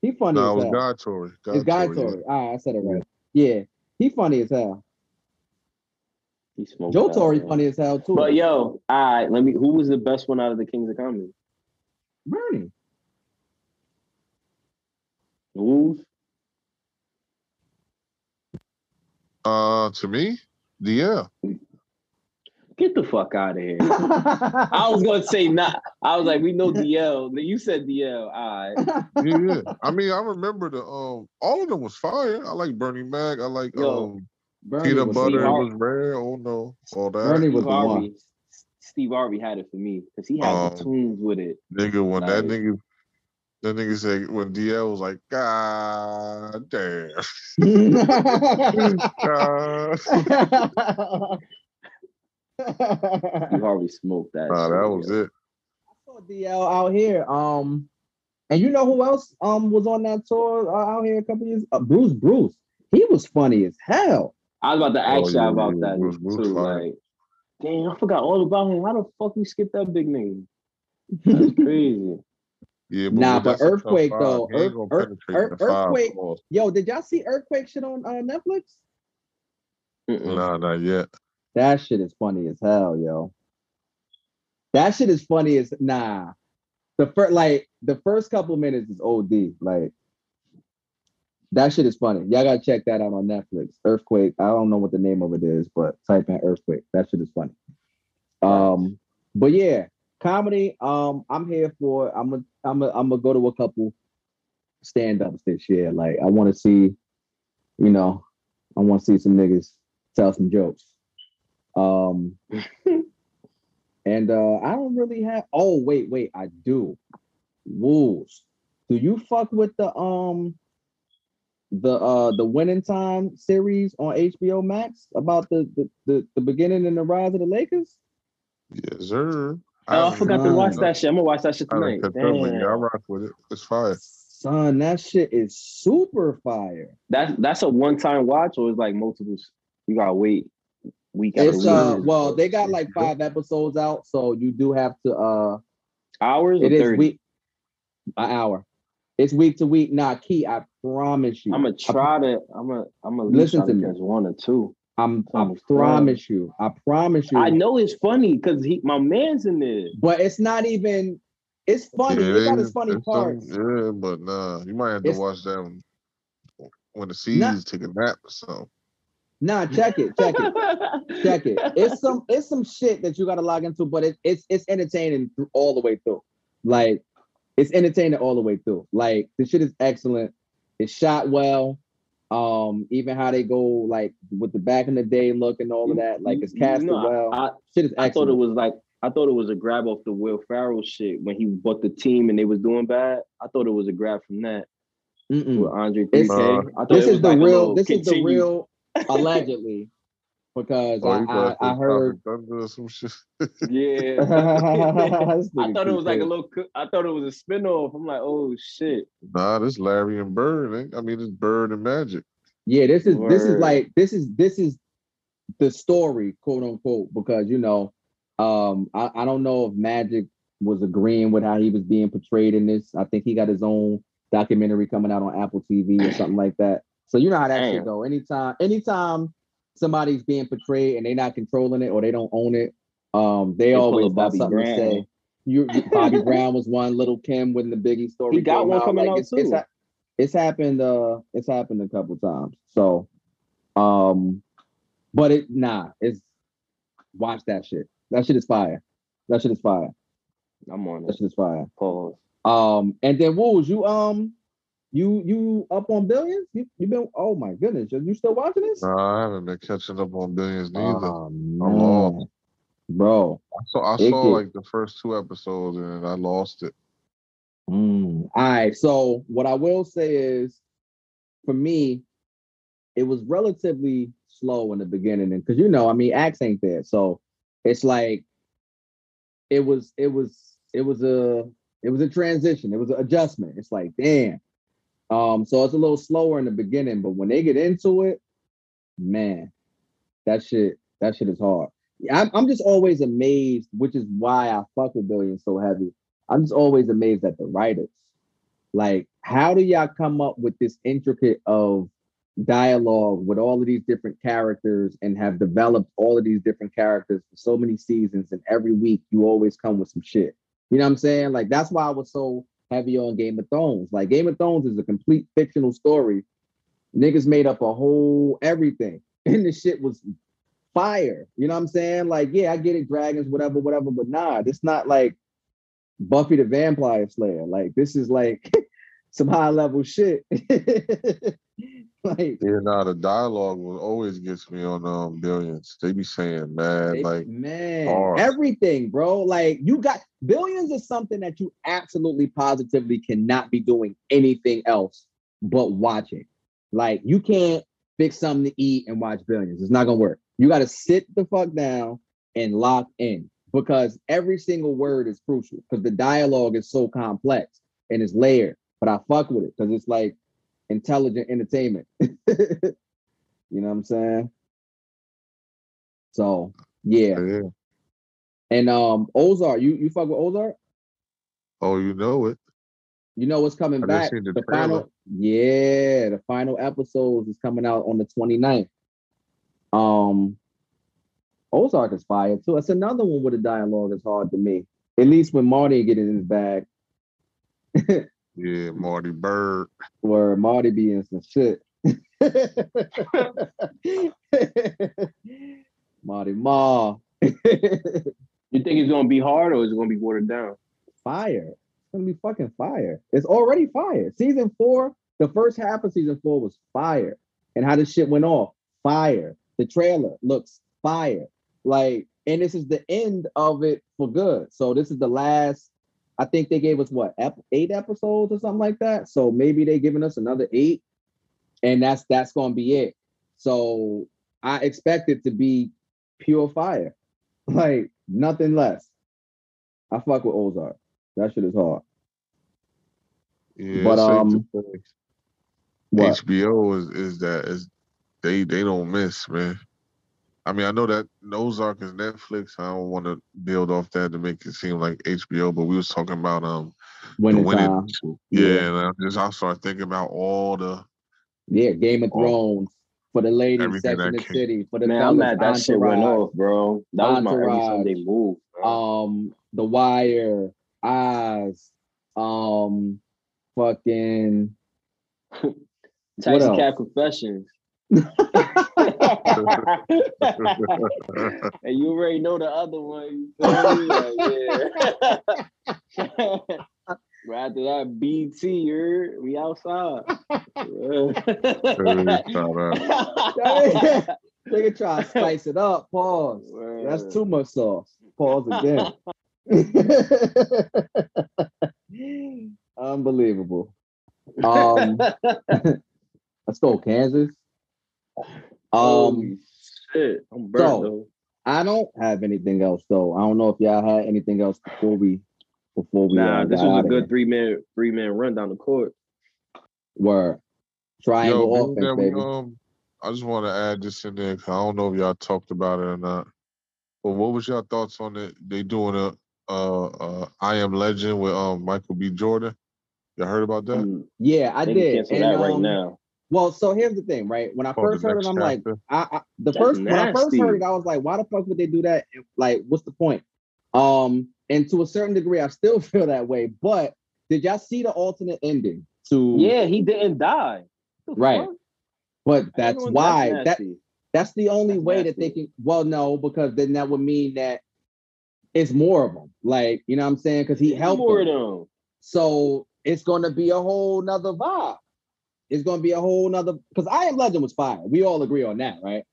Speaker 5: He funny
Speaker 7: No, it
Speaker 5: as
Speaker 7: was
Speaker 5: hell.
Speaker 7: Guy Torry. Guy
Speaker 5: it's Guy
Speaker 7: Torry, yeah.
Speaker 5: Torre. All ah, right, I said it right. Yeah, he funny as hell.
Speaker 6: He smoked
Speaker 5: Joe
Speaker 6: that,
Speaker 5: Torre funny as hell too.
Speaker 6: But yo, all right, let me. Who was the best one out of the Kings of Comedy?
Speaker 5: Bernie.
Speaker 6: Who?
Speaker 7: Uh, to me, DL.
Speaker 6: Get the fuck out of here. I was gonna say not. I was like, we know DL. Then You said DL. All right.
Speaker 7: Yeah, yeah. I mean, I remember the um, all of them was fire. I like Bernie Mac. I like
Speaker 6: Yo,
Speaker 7: um,
Speaker 5: Bernie
Speaker 7: peanut
Speaker 5: was
Speaker 7: butter
Speaker 5: the
Speaker 7: was rare. Oh no, all that.
Speaker 5: Bernie was
Speaker 6: Steve
Speaker 5: the one.
Speaker 6: Harvey. Steve Harvey had it for me because he had
Speaker 7: Um,
Speaker 6: the tunes with it.
Speaker 7: Nigga, when that nigga The nigga said when DL was like, God damn. God. *laughs* *laughs*
Speaker 6: You already smoked that.
Speaker 7: Nah, that was it.
Speaker 5: I saw DL out here. Um, and you know who else um was on that tour uh, out here a couple years? Uh, Bruce Bruce. He was funny as hell.
Speaker 6: I was about to ask
Speaker 7: Oh,
Speaker 6: y'all
Speaker 7: yeah,
Speaker 6: about
Speaker 7: yeah,
Speaker 6: that
Speaker 7: Bruce- Bruce
Speaker 6: too.
Speaker 7: fire.
Speaker 6: Like, damn, I forgot all about him. How the fuck we skipped that big name? That's *laughs* crazy.
Speaker 7: Yeah,
Speaker 5: Nah, but
Speaker 7: that's a tough
Speaker 5: Earthquake, though, Earth- Earth- Earth- Earthquake-. Yo, did y'all see Earthquake shit on uh, Netflix?
Speaker 6: Mm-mm.
Speaker 7: Nah, not yet.
Speaker 5: That shit is funny as hell, yo. That shit is funny as nah. The first like the first couple minutes is OD. Like that shit is funny. Y'all gotta check that out on Netflix. Earthquake. I don't know what the name of it is, but type in Earthquake. That shit is funny. Um, but yeah, comedy. Um, I'm here for. I'm a. I'm a. I'm gonna go to a couple stand-ups this year. Like I want to see, you know, I want to see some niggas tell some jokes. Um, *laughs* and uh, I don't really have. Oh wait, wait, I do. Wolves. Do you fuck with the um the uh the winning time series on HBO Max about the the the, the beginning and the rise of the Lakers?
Speaker 7: Yes, sir.
Speaker 6: Oh, I
Speaker 7: haven't
Speaker 6: forgot to watch that shit. I'm gonna watch that shit
Speaker 7: I
Speaker 6: tonight.
Speaker 7: didn't catch up, but yeah, I rock with it. It's fire.
Speaker 5: Son, that shit is super fire.
Speaker 6: That's that's a one time watch or it's like multiples. You gotta wait week after
Speaker 5: It's
Speaker 6: week.
Speaker 5: uh well, they got like five episodes out, so you do have to uh
Speaker 6: hours.
Speaker 5: it
Speaker 6: or
Speaker 5: is
Speaker 6: 30?
Speaker 5: week an hour. It's week to week. Nah, Key, I promise you.
Speaker 6: I'm gonna try to. I'm gonna. I'm gonna
Speaker 5: Listen
Speaker 6: listen to
Speaker 5: to me.
Speaker 6: catch one or two.
Speaker 5: I'm I
Speaker 6: Almost
Speaker 5: promise you. I promise you.
Speaker 6: I know it's funny because he, my man's in there.
Speaker 5: but it's not even it's funny.
Speaker 7: Yeah,
Speaker 5: it got
Speaker 7: they-
Speaker 5: its funny
Speaker 7: it's some-
Speaker 5: parts.
Speaker 7: yeah, but nah, you might have to
Speaker 5: It's-
Speaker 7: watch that when, when the seasons take a nap or something.
Speaker 5: Nah, check it, check it, check it. *laughs* It's some it's some shit that you gotta log into, but it, it's it's entertaining all the way through. Like it's entertaining all the way through. Like the shit is excellent. It's shot well. Um, even how they go like with the back in the day look and all of that, like it's
Speaker 6: You
Speaker 5: casted
Speaker 6: know,
Speaker 5: well.
Speaker 6: I,
Speaker 5: shit is
Speaker 6: I thought it was like I thought it was a grab off the Will Ferrell shit when he bought the team and they was doing bad. I thought it was a grab from that
Speaker 5: Mm-mm.
Speaker 6: with Andre
Speaker 5: It's-
Speaker 6: 3K. I thought
Speaker 5: This is the
Speaker 6: like
Speaker 5: real.
Speaker 6: little
Speaker 5: This is the real. *laughs* Allegedly, because
Speaker 7: Oh, you
Speaker 5: I, I, I heard.
Speaker 7: Thunder or some shit.
Speaker 6: Yeah. *laughs* *laughs* I thought it was like a little. I thought it was a spinoff. I'm like, oh shit.
Speaker 7: Nah, this Larry and Bird. I mean, it's Bird and Magic.
Speaker 5: Yeah, this is this is like this is this is the story, quote unquote, because you know, um, I, I don't know if Magic was agreeing with how he was being portrayed in this. I think he got his own documentary coming out on Apple TV or something like that. So you know how that shit
Speaker 6: Damn.
Speaker 5: go. Anytime, anytime somebody's being portrayed and they're not controlling it or they don't own it, um, they,
Speaker 6: They
Speaker 5: always
Speaker 6: Bobby
Speaker 5: something to say. You, you- Bobby *laughs* Brown was one. Little Kim when the Biggie story.
Speaker 6: He got one coming
Speaker 5: like,
Speaker 6: out
Speaker 5: it's, It's,
Speaker 6: too.
Speaker 5: ha- it's happened. Uh, it's happened a couple times. So, um, but it nah. It's watch that shit. That shit is fire. That shit is fire.
Speaker 6: I'm on
Speaker 5: That
Speaker 6: it.
Speaker 5: shit is fire.
Speaker 6: Pause.
Speaker 5: Um, and then Wolves, you um, you you up on billions? You you been? Oh my goodness, you still watching this?
Speaker 7: I haven't been catching up on Billions neither.
Speaker 5: Oh, man. bro.
Speaker 7: I saw, I saw like the first two episodes and I lost it.
Speaker 5: Mm. All right. So what I will say is, for me, it was relatively slow in the beginning, and because you know, I mean, Axe ain't there, so it's like it was, it was, it was a, it was a transition. It was an adjustment. It's like, damn. Um, so it's a little slower in the beginning, but when they get into it, man, that shit, that shit is hard. I'm, I'm just always amazed, which is why I fuck with Billion so heavy. I'm just always amazed at the writers. Like, how do y'all come up with this intricate of dialogue with all of these different characters and have developed all of these different characters for so many seasons and every week you always come with some shit. You know what I'm saying? Like that's why I was so heavy on Game of Thrones. Like Game of Thrones is a complete fictional story. Niggas made up a whole everything. *laughs* And the shit was fire. You know what I'm saying? Like, yeah, I get it, dragons, whatever, whatever, but nah, it's not like Buffy the Vampire Slayer. Like, this is like *laughs* some high level shit. *laughs* *laughs* like
Speaker 7: Yeah, nah, the dialogue will always gets me on um billions. They be saying man,
Speaker 5: They-
Speaker 7: like
Speaker 5: man,
Speaker 7: hard.
Speaker 5: everything, bro. Like you got billions is something that you absolutely positively cannot be doing anything else but watching. Like you can't fix something to eat and watch billions. It's not gonna work. You got to sit the fuck down and lock in because every single word is crucial because the dialogue is so complex and it's layered. But I fuck with it because it's like intelligent entertainment. *laughs* you know what I'm saying? So yeah.
Speaker 7: yeah.
Speaker 5: And um Ozark, you you fuck with Ozark?
Speaker 7: Oh, you know it.
Speaker 5: You know what's coming
Speaker 7: I
Speaker 5: back?
Speaker 7: the
Speaker 5: The final, yeah, the final episodes is coming out on the 29th. Um Ozark is fire too. That's another one where the dialogue is hard to me. At least when Marty get in his bag, *laughs*
Speaker 7: Yeah, Marty Byrde.
Speaker 5: where Marty be in some shit. *laughs* Marty Ma.
Speaker 6: You think it's gonna be hard or is it gonna be watered down?
Speaker 5: fire. It's gonna be fucking fire. It's already fire. Season four, the first half of season four was fire. And how this shit went off, fire. The trailer looks fire. Like, and this is the end of it for good. So this is the last. I think they gave us what eight episodes or something like that. So maybe they giving us another eight, and that's that's gonna be it. So I expect it to be pure fire, *laughs* like nothing less. I fuck with Ozark. That shit is hard.
Speaker 7: Yeah,
Speaker 5: But,
Speaker 7: it's safe to
Speaker 5: um?
Speaker 7: HBO is is that is they they don't miss, man. I mean, I know that Ozark is Netflix. I don't want to build off that to make it seem like HBO, but we was talking about um
Speaker 5: Winning
Speaker 7: the winning.
Speaker 5: time.
Speaker 7: Yeah,
Speaker 5: Yeah.
Speaker 7: and I just I started thinking about all the
Speaker 5: Yeah, Game of
Speaker 7: Oh.
Speaker 5: Thrones for the ladies,
Speaker 7: Everything
Speaker 5: Sex in the
Speaker 7: came-
Speaker 5: City for the
Speaker 6: Man, I'm mad that shit went off, bro. That was my every
Speaker 5: Entourage.
Speaker 6: Sunday move. bro.
Speaker 5: Um, The Wire, Oz, um, fucking. *laughs*
Speaker 6: Taxi
Speaker 5: else?
Speaker 6: cab confessions. *laughs* and you already know the other one. You? Like, yeah. *laughs* right after that, BT, you're, we outside.
Speaker 5: Nigga *laughs* try to spice it up. Pause. That's too much sauce. Pause again. Unbelievable. Um, let's go, Kansas. Um,
Speaker 6: shit. I'm burnt
Speaker 5: so-
Speaker 6: though.
Speaker 5: I don't have anything else though. I don't know if y'all had anything else before we before we
Speaker 6: Nah,
Speaker 5: uh,
Speaker 6: this
Speaker 5: got
Speaker 6: was a good three man three man run down the court.
Speaker 5: word triangle
Speaker 7: Yo,
Speaker 5: offense,
Speaker 7: that we,
Speaker 5: baby.
Speaker 7: um, I just want to add this in there 'cause I don't know if y'all talked about it or not. But what was your thoughts on it? They doing a uh, uh, I Am Legend with um Michael B. Jordan. You heard about that?
Speaker 6: Mm,
Speaker 5: yeah, I
Speaker 6: they
Speaker 5: did.
Speaker 6: cancel
Speaker 5: And,
Speaker 6: that right
Speaker 5: um,
Speaker 6: now.
Speaker 5: Well, so here's the thing, right? When I
Speaker 7: For the
Speaker 5: first heard it, I'm like. I, I the
Speaker 6: That's
Speaker 5: first when I first heard it, I was like, why the fuck would they do that? Like, what's the point? Um, and to a certain degree, I still *laughs* feel that way. But did y'all see the alternate ending to
Speaker 6: Yeah, he didn't die.
Speaker 5: Right.
Speaker 6: fuck?
Speaker 5: But that's
Speaker 6: know
Speaker 5: why that that's the only
Speaker 6: That's
Speaker 5: way that they can well no, because then that would mean that it's more of them. Like, you know what I'm saying? Because he helped
Speaker 6: more
Speaker 5: them.
Speaker 6: them.
Speaker 5: So it's gonna be a whole nother vibe. It's gonna be a whole nother because I Am Legend was fire. We all agree on that, right?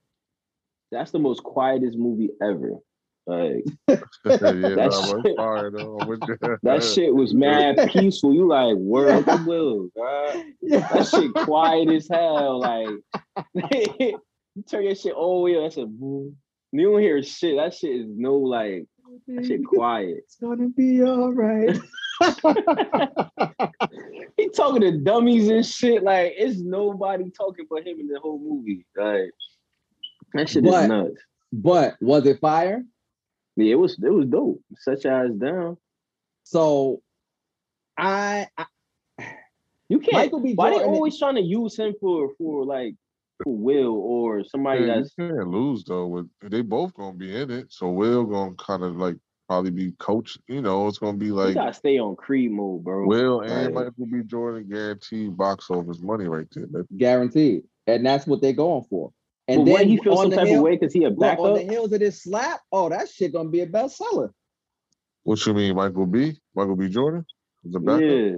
Speaker 6: That's the most quietest movie ever. Like *laughs*
Speaker 7: yeah,
Speaker 6: That
Speaker 7: nah,
Speaker 6: shit-
Speaker 7: fire though. I'm with you. *laughs*
Speaker 6: that shit was *laughs* mad peaceful. You like world the will, God. That shit quiet as hell. Like you turn your shit all the way up. That's a boom. You don't hear shit. That shit is no like that shit quiet.
Speaker 5: It's gonna be all right. *laughs*
Speaker 6: he talking to dummies and shit. Like it's nobody talking but him in the whole movie. Like that shit
Speaker 5: But-
Speaker 6: is nuts.
Speaker 5: But was it fire?
Speaker 6: Yeah, it was it was dope. Such as down.
Speaker 5: So I, I
Speaker 6: You can't.
Speaker 5: Michael B.
Speaker 6: Why they
Speaker 5: Jordan-
Speaker 6: always trying to use him for for like for Will or somebody
Speaker 7: Yeah, you
Speaker 6: that's
Speaker 7: can't lose though. With they both gonna be in it, so Will gonna kind of like probably be coach. You know, it's gonna be like
Speaker 6: you
Speaker 7: like
Speaker 6: gotta stay on Creed mode, bro.
Speaker 7: Will and
Speaker 6: Right.
Speaker 7: Michael B. Jordan guaranteed box office money right there. That-
Speaker 5: guaranteed, and that's what they're going for. And
Speaker 6: but
Speaker 5: then
Speaker 6: when he feels
Speaker 5: on
Speaker 6: some
Speaker 5: the
Speaker 6: type
Speaker 5: hill,
Speaker 6: of way because he a
Speaker 5: look,
Speaker 6: backup.
Speaker 5: on the heels of this slap, oh, that shit gonna be a bestseller.
Speaker 7: What you mean, Michael B. Michael B. Jordan? The backup?
Speaker 6: yeah,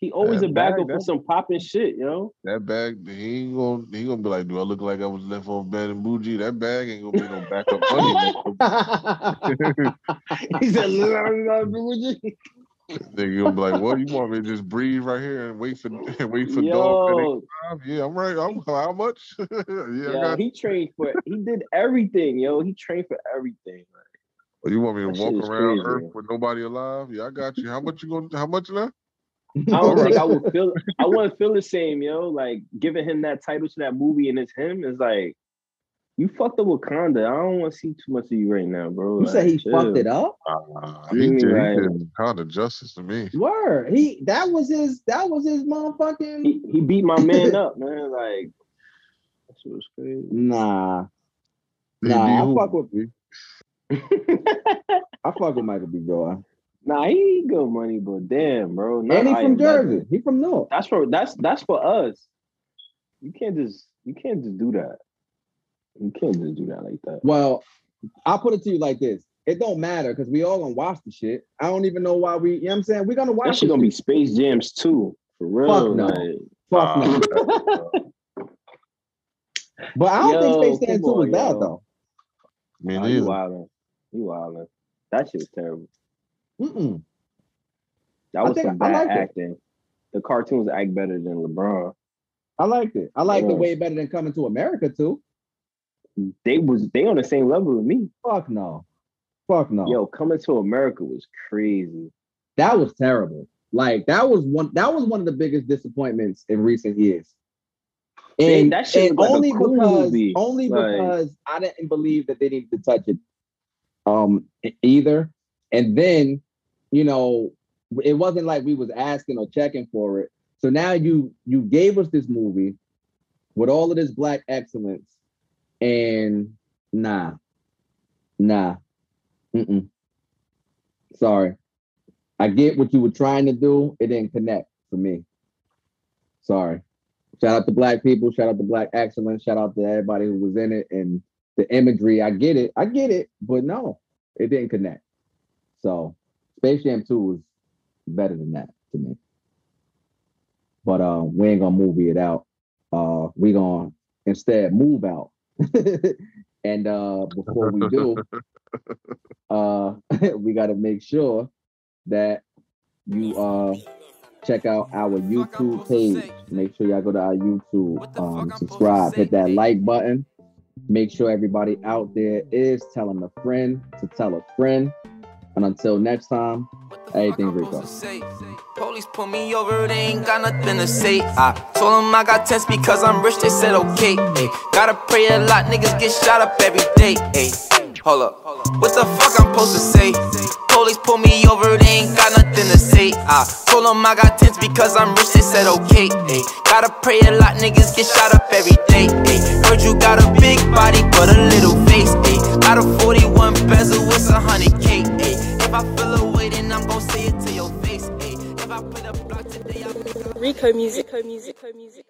Speaker 6: He always
Speaker 7: That
Speaker 6: a backup
Speaker 7: bag,
Speaker 6: for some popping shit, yo.
Speaker 7: That bag, he ain't gonna he gonna be like, do I look like I was left on bed and bougie? That bag ain't gonna be no backup money. *laughs* *laughs*
Speaker 5: he said,
Speaker 7: Nigga gonna be like, what? You want me to just breathe right here and wait for *laughs* wait for dog?
Speaker 6: Yo,
Speaker 7: alive? Yeah, I'm right. I'm how much? yeah, I
Speaker 6: yo, he trained for he did everything, yo. He trained for everything.
Speaker 7: Oh, you want me to
Speaker 6: shit
Speaker 7: walk around
Speaker 6: crazy.
Speaker 7: Earth with nobody alive? Yeah, I got you. How much you gonna? How much now?
Speaker 6: I don't think I would *laughs* feel I wouldn't feel the same, yo. Like giving him that title to that movie and it's him is like you fucked up Wakanda. I don't want to see too much of you right now, bro.
Speaker 5: You said he
Speaker 6: Like,
Speaker 5: fucked it up?
Speaker 7: Uh, he
Speaker 6: mean
Speaker 7: did, he
Speaker 6: like-
Speaker 7: did kind of justice to me.
Speaker 5: Word. He that was his that was his motherfucking
Speaker 6: He, he beat my man up, man. Like that shit was crazy.
Speaker 5: Nah.
Speaker 7: He
Speaker 5: Nah, I
Speaker 7: who?
Speaker 5: fuck with you. *laughs* I fuck with Michael B. Jordan.
Speaker 6: Nah, he good money, but damn, bro. not
Speaker 5: And he from
Speaker 6: Am Legend.
Speaker 5: Jersey. He from North.
Speaker 6: That's for that's that's for us. You can't just you can't just do that. You can't just do that like that.
Speaker 5: Well, I'll put it to you like this. It don't matter because we all gonna watch the shit. I don't even know why we, you know what I'm saying? We're gonna watch
Speaker 6: That shit gonna be Space Jams too. For real.
Speaker 5: Fuck no.
Speaker 6: like-
Speaker 5: Fuck no.
Speaker 7: Uh, *laughs*
Speaker 5: But I don't
Speaker 6: Yo,
Speaker 5: think Space Jam
Speaker 6: come
Speaker 5: 2 was
Speaker 6: on,
Speaker 5: bad
Speaker 6: yo.
Speaker 5: though.
Speaker 7: me
Speaker 6: Nah, you
Speaker 7: neither.
Speaker 6: wildin'. You wildin'. That shit was terrible.
Speaker 5: Mm-mm.
Speaker 6: That was some bad
Speaker 5: liked it.
Speaker 6: acting. The cartoons act better than LeBron.
Speaker 5: I liked it. I liked it way better than coming to America too.
Speaker 6: They was they on the same level with me.
Speaker 5: Fuck no. Fuck no.
Speaker 6: Yo, coming to America was crazy.
Speaker 5: That was terrible. Like that was one that was one of the biggest disappointments in recent years. And,
Speaker 6: that shit
Speaker 5: and
Speaker 6: like
Speaker 5: only
Speaker 6: cool
Speaker 5: because
Speaker 6: movie.
Speaker 5: only
Speaker 6: Like-
Speaker 5: because I didn't believe that they needed to touch it um either. And then, you know, it wasn't like we was asking or checking for it. So now you you gave us this movie with all of this black excellence, and nah, nah, mm-mm. Sorry. I get what you were trying to do. It didn't connect for me. Sorry. Shout out to black people. Shout out to black excellence. Shout out to everybody who was in it and the imagery. I get it. I get it. But no, it didn't connect. So Space Jam 2 was better than that to me. But uh, we ain't gonna movie it out. Uh, we gonna instead move out. *laughs* and uh, before we do, *laughs* uh, *laughs* we gotta make sure that you uh check out our YouTube page. Make sure y'all go to our YouTube, um, subscribe, hit that like button. Make sure everybody out there is telling a friend to tell a friend. And until next time, everything Rico.
Speaker 8: Police pull me over, they ain't got nothing to say. I told them I got tense because I'm rich, they said okay. Ay, gotta pray a lot, niggas get shot up every day. Ay, hold up, what the fuck I'm supposed to say? Police pull me over, they ain't got nothing to say. I told them I got tense because I'm rich, they said okay. Ay, gotta pray a lot, niggas get shot up every day. Ay, heard you got a big body but a little face. Ay, got a 41 bezel with a hundred K. I feel away, then I'm gon' say it to your face. If I put a block today, I
Speaker 9: Rico music. Rico music. Rico music.